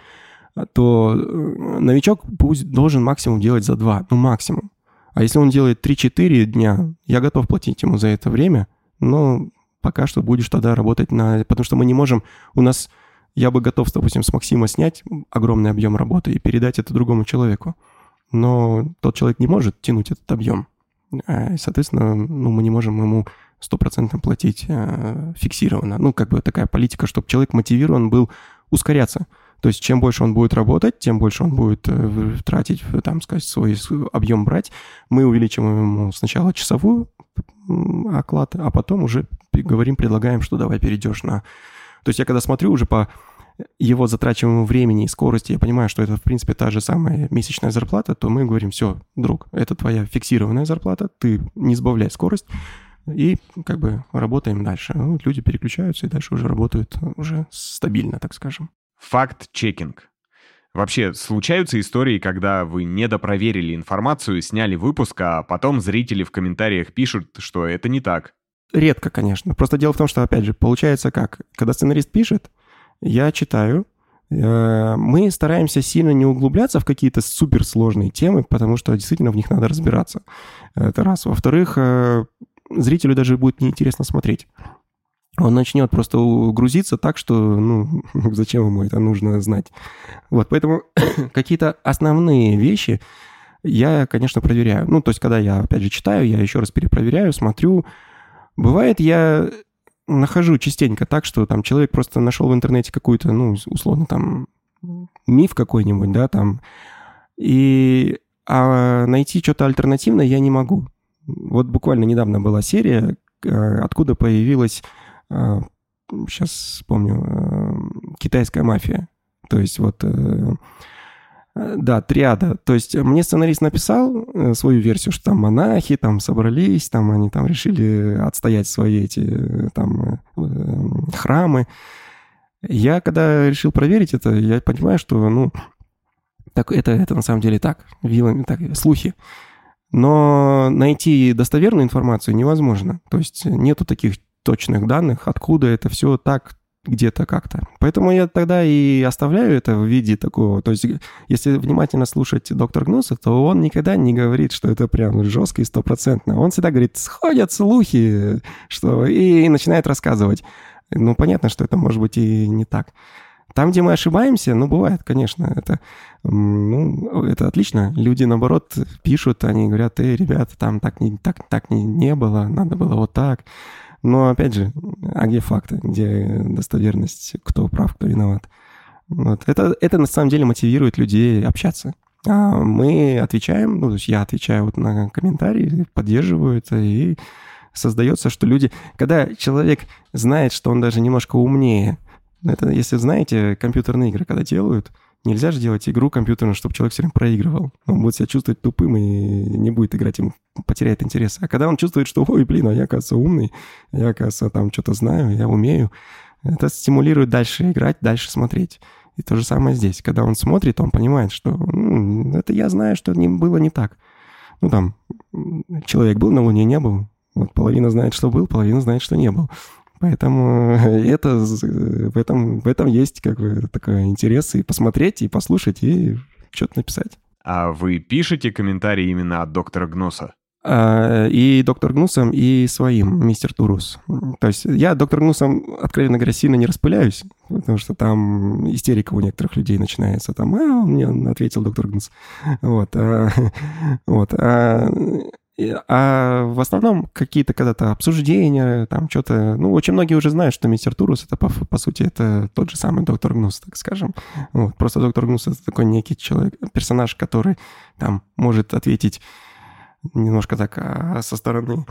то э, новичок пусть должен максимум делать за два, ну максимум. А если он делает 3-4 дня, я готов платить ему за это время, но пока что будешь тогда работать на... Потому что мы не можем... У нас... Я бы готов, допустим, с Максима снять огромный объем работы и передать это другому человеку. Но тот человек не может тянуть этот объем. А, соответственно, ну, мы не можем ему стопроцентно платить э, фиксированно. Ну, как бы такая политика, чтобы человек мотивирован был ускоряться. То есть чем больше он будет работать, тем больше он будет э, тратить, там, сказать, свой объем брать. Мы увеличиваем ему сначала часовую оклад, а потом уже говорим, предлагаем, что давай перейдешь на... То есть я когда смотрю уже по его затрачиваемому времени и скорости, я понимаю, что это, в принципе, та же самая месячная зарплата, то мы говорим, все, друг, это твоя фиксированная зарплата, ты не сбавляй скорость, и как бы работаем дальше. Ну, люди переключаются и дальше уже работают уже стабильно, так скажем. Факт-чекинг. Вообще, случаются истории, когда вы недопроверили информацию, сняли выпуск, а потом зрители в комментариях пишут, что это не так. Редко, конечно. Просто дело в том, что, опять же, получается как? Когда сценарист пишет, я читаю, э, мы стараемся сильно не углубляться в какие-то суперсложные темы, потому что действительно в них надо разбираться. Это раз. Во-вторых, э, зрителю даже будет неинтересно смотреть он начнет просто грузиться так, что, ну, зачем ему это нужно знать. Вот, поэтому какие-то основные вещи я, конечно, проверяю. Ну, то есть, когда я, опять же, читаю, я еще раз перепроверяю, смотрю. Бывает, я нахожу частенько так, что там человек просто нашел в интернете какую-то, ну, условно, там, миф какой-нибудь, да, там, и а найти что-то альтернативное я не могу. Вот буквально недавно была серия, э, откуда появилась сейчас а, вспомню, а, китайская мафия. То есть вот, э, да, триада. То есть мне сценарист написал э, свою версию, что там монахи там собрались, там они там решили отстоять свои эти э, там храмы. Я когда решил проверить это, я понимаю, что, ну, так это, это на самом деле так, вилами, так, слухи. Но найти достоверную информацию невозможно. То есть нету таких точных данных, откуда это все так где-то как-то. Поэтому я тогда и оставляю это в виде такого. То есть, если внимательно слушать доктор Гнуса, то он никогда не говорит, что это прям жестко и стопроцентно. Он всегда говорит, сходят слухи, что... И, начинает рассказывать. Ну, понятно, что это может быть и не так. Там, где мы ошибаемся, ну, бывает, конечно, это, ну, это отлично. Люди, наоборот, пишут, они говорят, эй, ребята, там так не, так, так не, не было, надо было вот так. Но, опять же, а где факты, где достоверность, кто прав, кто виноват? Вот. Это, это на самом деле мотивирует людей общаться. А мы отвечаем, ну, то есть я отвечаю вот на комментарии, поддерживаю это, и создается, что люди... Когда человек знает, что он даже немножко умнее, это, если знаете, компьютерные игры, когда делают, Нельзя же делать игру компьютерную, чтобы человек все время проигрывал. Он будет себя чувствовать тупым и не будет играть, ему потеряет интерес. А когда он чувствует, что, ой, блин, а я, оказывается, умный, я, оказывается, там что-то знаю, я умею, это стимулирует дальше играть, дальше смотреть. И то же самое здесь. Когда он смотрит, он понимает, что ну, это я знаю, что не было не так. Ну, там, человек был на Луне, не был. Вот половина знает, что был, половина знает, что не был. Поэтому это, в, этом, в этом есть как бы такой интерес и посмотреть, и послушать, и что-то написать. А вы пишете комментарии именно от доктора Гнуса? А, и доктор Гнусом, и своим, мистер Турус. То есть я доктор Гнусом, откровенно говоря, сильно не распыляюсь, потому что там истерика у некоторых людей начинается. Там, а, мне ответил доктор Гнус. Вот. А, вот. А, а в основном какие-то когда-то обсуждения, там что-то... Ну, очень многие уже знают, что мистер Турус, это, по, по сути, это тот же самый доктор Гнус, так скажем. Вот. Просто доктор Гнус — это такой некий человек, персонаж, который там может ответить немножко так а со стороны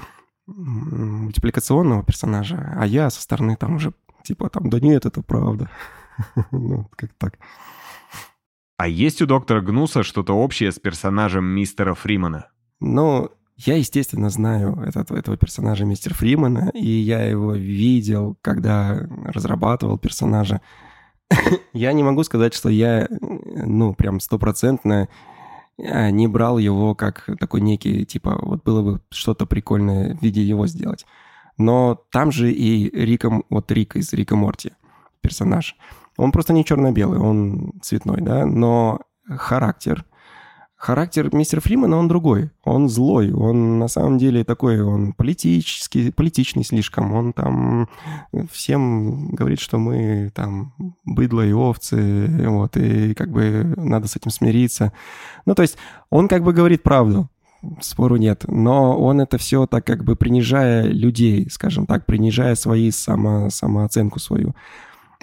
мультипликационного персонажа, а я со стороны там уже типа там, да нет, это правда. ну, как так. А есть у доктора Гнуса что-то общее с персонажем мистера Фримана? Ну, я, естественно, знаю этот, этого персонажа мистера Фримана, и я его видел, когда разрабатывал персонажа. я не могу сказать, что я, ну, прям стопроцентно а, не брал его как такой некий, типа, вот было бы что-то прикольное в виде его сделать. Но там же и Рика, вот Рик из Рика Морти, персонаж. Он просто не черно-белый, он цветной, да, но характер Характер мистера Фримана, он другой. Он злой, он на самом деле такой, он политический, политичный слишком. Он там всем говорит, что мы там быдло и овцы, вот, и как бы надо с этим смириться. Ну, то есть он как бы говорит правду, спору нет. Но он это все так как бы принижая людей, скажем так, принижая свои само, самооценку свою.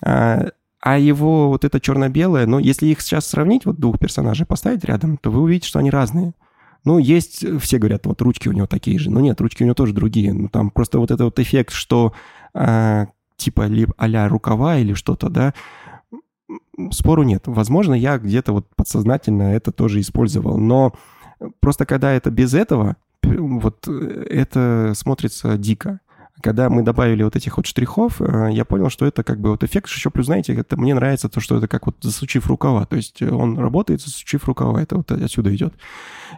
А а его вот это черно-белое, ну, если их сейчас сравнить, вот двух персонажей поставить рядом, то вы увидите, что они разные. Ну, есть, все говорят, вот ручки у него такие же. Ну, нет, ручки у него тоже другие. Ну, там просто вот этот вот эффект, что э, типа а рукава или что-то, да, спору нет. Возможно, я где-то вот подсознательно это тоже использовал. Но просто когда это без этого, вот э, это смотрится дико когда мы добавили вот этих вот штрихов, э, я понял, что это как бы вот эффект. Еще плюс, знаете, это мне нравится то, что это как вот засучив рукава. То есть э, он работает, засучив рукава. Это вот отсюда идет.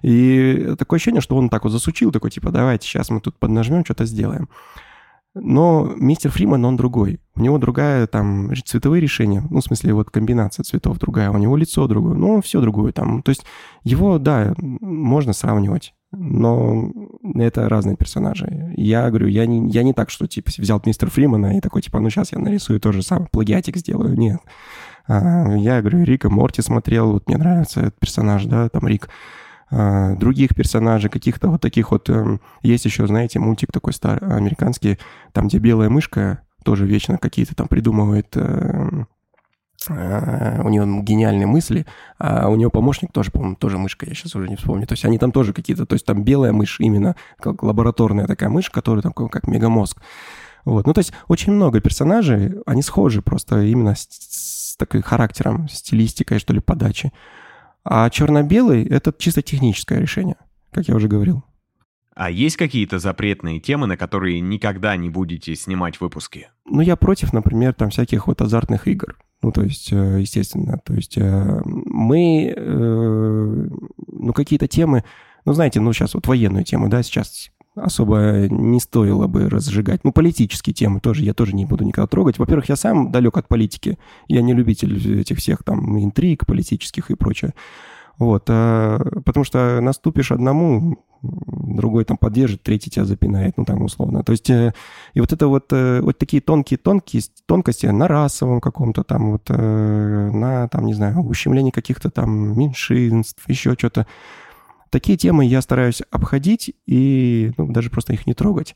И такое ощущение, что он так вот засучил, такой типа, давайте сейчас мы тут поднажмем, что-то сделаем. Но мистер Фриман, он другой. У него другая там цветовые решения. Ну, в смысле, вот комбинация цветов другая. У него лицо другое. Ну, все другое там. То есть его, да, можно сравнивать но это разные персонажи. Я говорю, я не, я не так, что типа взял мистер Фримана и такой, типа, ну сейчас я нарисую то же самое, плагиатик сделаю. Нет. А, я говорю, Рика Морти смотрел, вот мне нравится этот персонаж, да, там Рик. А, других персонажей, каких-то вот таких вот... А, есть еще, знаете, мультик такой старый, американский, там, где белая мышка тоже вечно какие-то там придумывает э, у нее гениальные мысли, а у нее помощник тоже, по-моему, тоже мышка, я сейчас уже не вспомню. То есть они там тоже какие-то, то есть там белая мышь именно, как лабораторная такая мышь, которая там как мегамозг. Вот. Ну, то есть очень много персонажей, они схожи просто именно с, с таким характером, стилистикой, что ли, подачи. А черно-белый — это чисто техническое решение, как я уже говорил. А есть какие-то запретные темы, на которые никогда не будете снимать выпуски? Ну, я против, например, там всяких вот азартных игр. Ну, то есть, э, естественно, то есть э, мы, э, ну, какие-то темы, ну, знаете, ну, сейчас вот военную тему, да, сейчас особо не стоило бы разжигать. Ну, политические темы тоже, я тоже не буду никогда трогать. Во-первых, я сам далек от политики. Я не любитель этих всех там интриг политических и прочее. Вот, а, потому что наступишь одному, другой там поддержит, третий тебя запинает, ну там условно. То есть э, и вот это вот, э, вот такие тонкие, тонкие тонкости на расовом каком-то там вот, на там, не знаю, ущемлении каких-то там меньшинств, еще что-то. Такие темы я стараюсь обходить и ну, даже просто их не трогать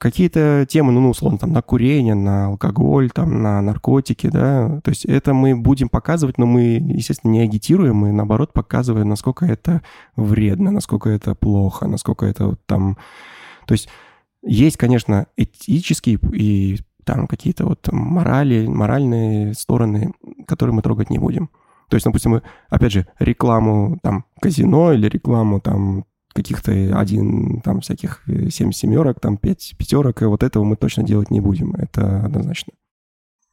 какие-то темы, ну, условно, там, на курение, на алкоголь, там, на наркотики, да, то есть это мы будем показывать, но мы, естественно, не агитируем, мы, наоборот, показываем, насколько это вредно, насколько это плохо, насколько это вот там... То есть есть, конечно, этические и там какие-то вот морали, моральные стороны, которые мы трогать не будем. То есть, допустим, мы, опять же, рекламу там казино или рекламу там каких-то один, там, всяких э, семь семерок, там, пять пятерок, и вот этого мы точно делать не будем, это однозначно.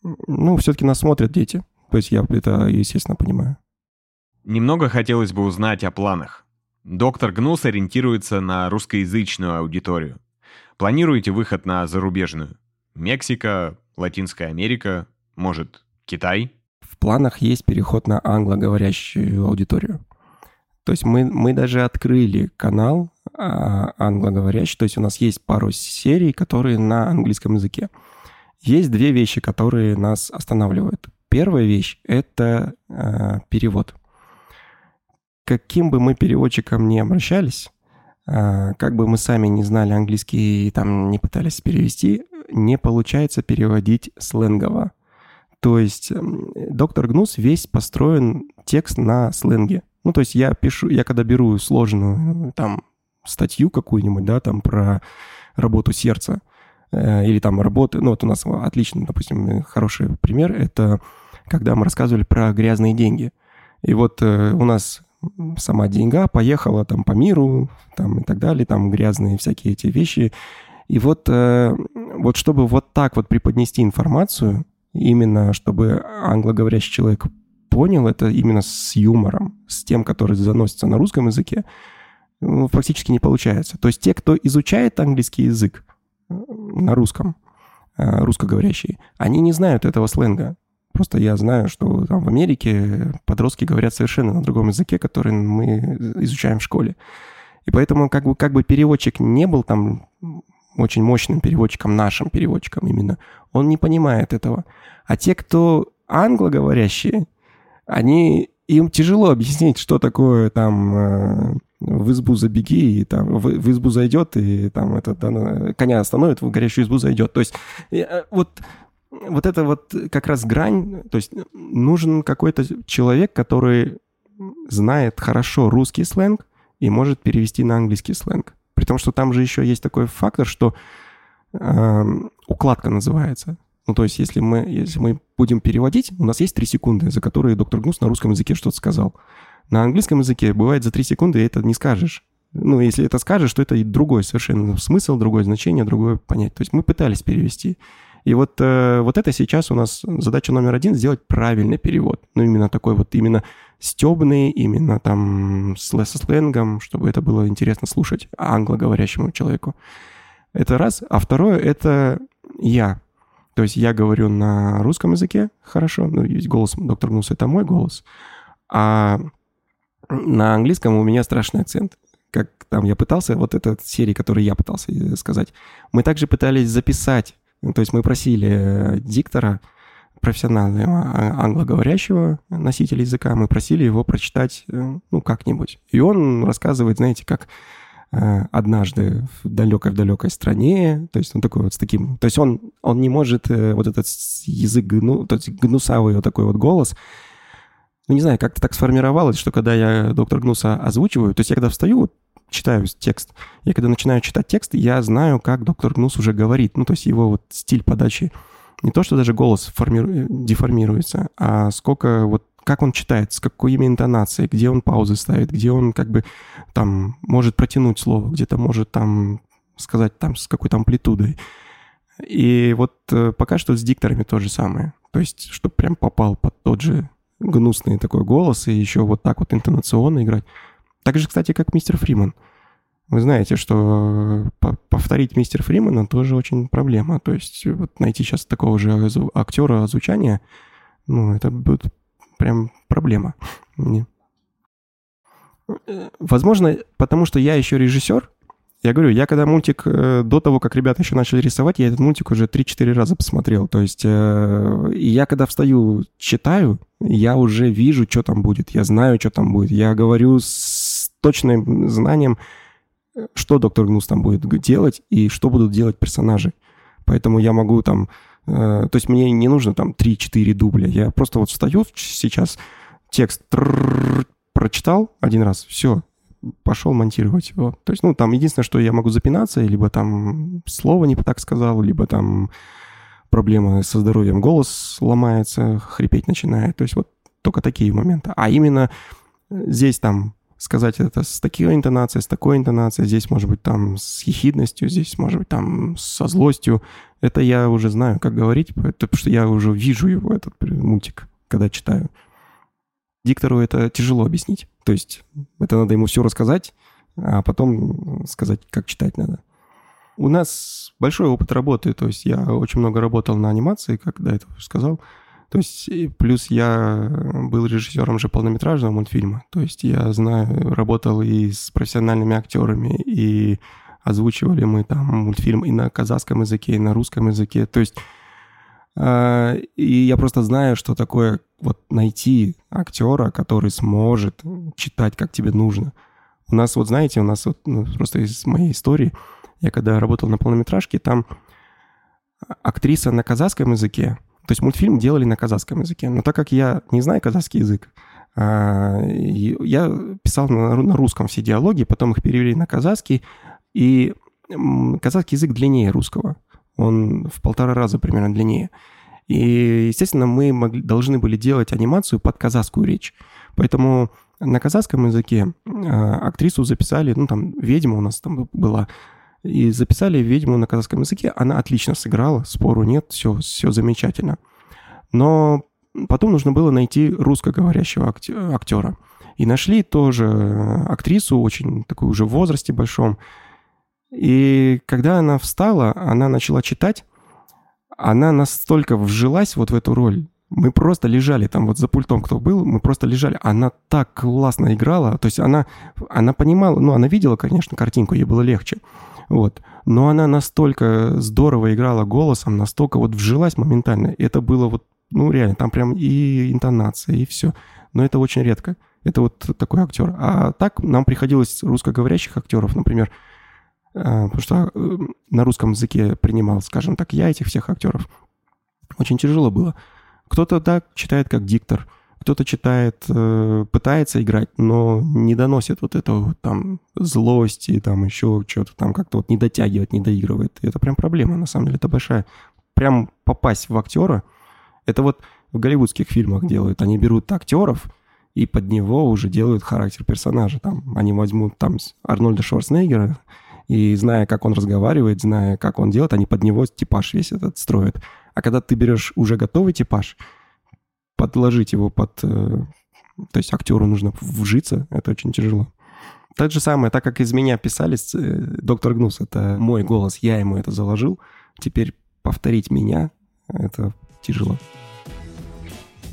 Ну, все-таки нас смотрят дети, то есть я это, естественно, понимаю. Немного хотелось бы узнать о планах. Доктор Гнус ориентируется на русскоязычную аудиторию. Планируете выход на зарубежную? Мексика, Латинская Америка, может, Китай? В планах есть переход на англоговорящую аудиторию. То есть мы, мы даже открыли канал а, англоговорящий, то есть у нас есть пару серий, которые на английском языке. Есть две вещи, которые нас останавливают. Первая вещь — это э, перевод. Каким бы мы переводчиком ни обращались, э, как бы мы сами не знали английский и там не пытались перевести, не получается переводить сленгово. То есть доктор Гнус весь построен текст на сленге. Ну, то есть я пишу, я когда беру сложную там статью какую-нибудь, да, там про работу сердца, э, или там работы, ну, вот у нас отличный, допустим, хороший пример, это когда мы рассказывали про грязные деньги. И вот э, у нас сама деньга поехала там по миру, там и так далее, там грязные всякие эти вещи. И вот, э, вот чтобы вот так вот преподнести информацию, именно чтобы англоговорящий человек понял это именно с юмором, с тем, который заносится на русском языке, ну, практически не получается. То есть те, кто изучает английский язык э, на русском, э, русскоговорящие, они не знают этого сленга. Просто я знаю, что там в Америке подростки говорят совершенно на другом языке, который мы изучаем в школе. И поэтому как бы, как бы переводчик не был там очень мощным переводчиком, нашим переводчиком именно, он не понимает этого. А те, кто англоговорящие, они им тяжело объяснить, что такое там э, в избу забеги, и там в, в избу зайдет, и там этот да, коня остановит, в горящую избу зайдет. То есть э, вот, вот это вот как раз грань, то есть нужен какой-то человек, который знает хорошо русский сленг и может перевести на английский сленг. При том, что там же еще есть такой фактор, что э, укладка называется. Ну, то есть, если мы, если мы будем переводить, у нас есть три секунды, за которые доктор Гнус на русском языке что-то сказал. На английском языке бывает за три секунды это не скажешь. Ну, если это скажешь, то это и другой совершенно смысл, другое значение, другое понять. То есть мы пытались перевести. И вот, э, вот это сейчас у нас задача номер один — сделать правильный перевод. Ну, именно такой вот, именно стебный, именно там с, сленгом, чтобы это было интересно слушать англоговорящему человеку. Это раз. А второе — это я. То есть я говорю на русском языке хорошо, ну, есть голос доктор Гнус, это мой голос, а на английском у меня страшный акцент. Как там я пытался, вот эта серия, которую я пытался э, сказать, мы также пытались записать, то есть мы просили э, диктора, профессионального а, англоговорящего носителя языка, мы просили его прочитать, э, ну, как-нибудь. И он рассказывает, знаете, как однажды в далекой-далекой стране, то есть он такой вот с таким, то есть он, он не может э, вот этот язык, ну, то есть гнусавый вот такой вот голос, ну, не знаю, как-то так сформировалось, что когда я доктор Гнуса озвучиваю, то есть я когда встаю, читаю текст, я когда начинаю читать текст, я знаю, как доктор Гнус уже говорит, ну, то есть его вот стиль подачи, не то, что даже голос формиру... деформируется, а сколько вот как он читает, с какими интонацией, где он паузы ставит, где он как бы там может протянуть слово, где-то может там сказать там с какой-то амплитудой. И вот э, пока что с дикторами то же самое. То есть, чтобы прям попал под тот же гнусный такой голос и еще вот так вот интонационно играть. Так же, кстати, как мистер Фриман. Вы знаете, что э, повторить мистер Фримана тоже очень проблема. То есть вот найти сейчас такого же актера озвучания, ну, это будет прям проблема. Возможно, потому что я еще режиссер. Я говорю, я когда мультик, э, до того, как ребята еще начали рисовать, я этот мультик уже 3-4 раза посмотрел. То есть э, я когда встаю, читаю, я уже вижу, что там будет. Я знаю, что там будет. Я говорю с точным знанием, что доктор Гнус там будет делать и что будут делать персонажи. Поэтому я могу там Э, то есть мне не нужно там 3-4 дубля. Я просто вот встаю сейчас, текст прочитал один раз, все, пошел монтировать его. То есть, ну, там единственное, что я могу запинаться, либо там слово не так сказал, либо там проблемы со здоровьем, голос ломается, хрипеть начинает. То есть вот только такие моменты. А именно здесь там сказать это с такой интонацией, с такой интонацией, здесь, может быть, там с ехидностью, здесь, может быть, там со злостью. Это я уже знаю, как говорить, потому что я уже вижу его, этот мультик, когда читаю. Диктору это тяжело объяснить. То есть это надо ему все рассказать, а потом сказать, как читать надо. У нас большой опыт работы, то есть я очень много работал на анимации, как до этого сказал. То есть плюс я был режиссером же полнометражного мультфильма. То есть я знаю, работал и с профессиональными актерами, и озвучивали мы там мультфильм и на казахском языке, и на русском языке. То есть э, и я просто знаю, что такое вот найти актера, который сможет читать, как тебе нужно. У нас вот, знаете, у нас вот ну, просто из моей истории, я когда работал на полнометражке, там актриса на казахском языке, то есть мультфильм делали на казахском языке. Но так как я не знаю казахский язык, а, я писал на русском все диалоги, потом их перевели на казахский, и казахский язык длиннее русского. Он в полтора раза примерно длиннее. И, естественно, мы могли, должны были делать анимацию под казахскую речь. Поэтому на казахском языке а, актрису записали, ну, там, ведьма у нас там была, и записали ведьму на казахском языке. Она отлично сыграла, спору нет, все, все замечательно. Но потом нужно было найти русскоговорящего актера. И нашли тоже актрису, очень такую уже в возрасте большом. И когда она встала, она начала читать, она настолько вжилась вот в эту роль. Мы просто лежали там вот за пультом, кто был, мы просто лежали. Она так классно играла, то есть она, она понимала, ну, она видела, конечно, картинку, ей было легче. Вот. Но она настолько здорово играла голосом, настолько вот вжилась моментально. Это было вот, ну реально, там прям и интонация, и все. Но это очень редко. Это вот такой актер. А так нам приходилось русскоговорящих актеров, например, э, потому что э, на русском языке принимал, скажем так, я этих всех актеров. Очень тяжело было. Кто-то так читает как диктор, кто-то читает, э, пытается играть, но не доносит вот этого там злости, там еще что-то там как-то вот не дотягивает, не доигрывает. И это прям проблема, на самом деле, это большая. Прям попасть в актера, это вот в голливудских фильмах делают. Они берут актеров, и под него уже делают характер персонажа. Там они возьмут там Арнольда Шварценеггера, и зная, как он разговаривает, зная, как он делает, они под него типаж весь этот строят. А когда ты берешь уже готовый типаж, подложить его под... Э, то есть актеру нужно вжиться, это очень тяжело. Так же самое, так как из меня писали, э, доктор Гнус, это мой голос, я ему это заложил. Теперь повторить меня, это тяжело.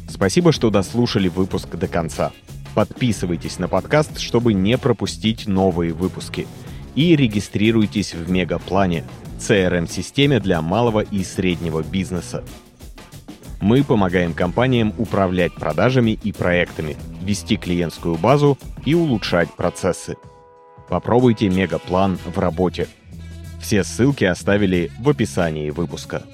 Спасибо, что дослушали выпуск до конца. Подписывайтесь на подкаст, чтобы не пропустить новые выпуски. И регистрируйтесь в Мегаплане, CRM-системе для малого и среднего бизнеса. Мы помогаем компаниям управлять продажами и проектами, вести клиентскую базу и улучшать процессы. Попробуйте мегаплан в работе. Все ссылки оставили в описании выпуска.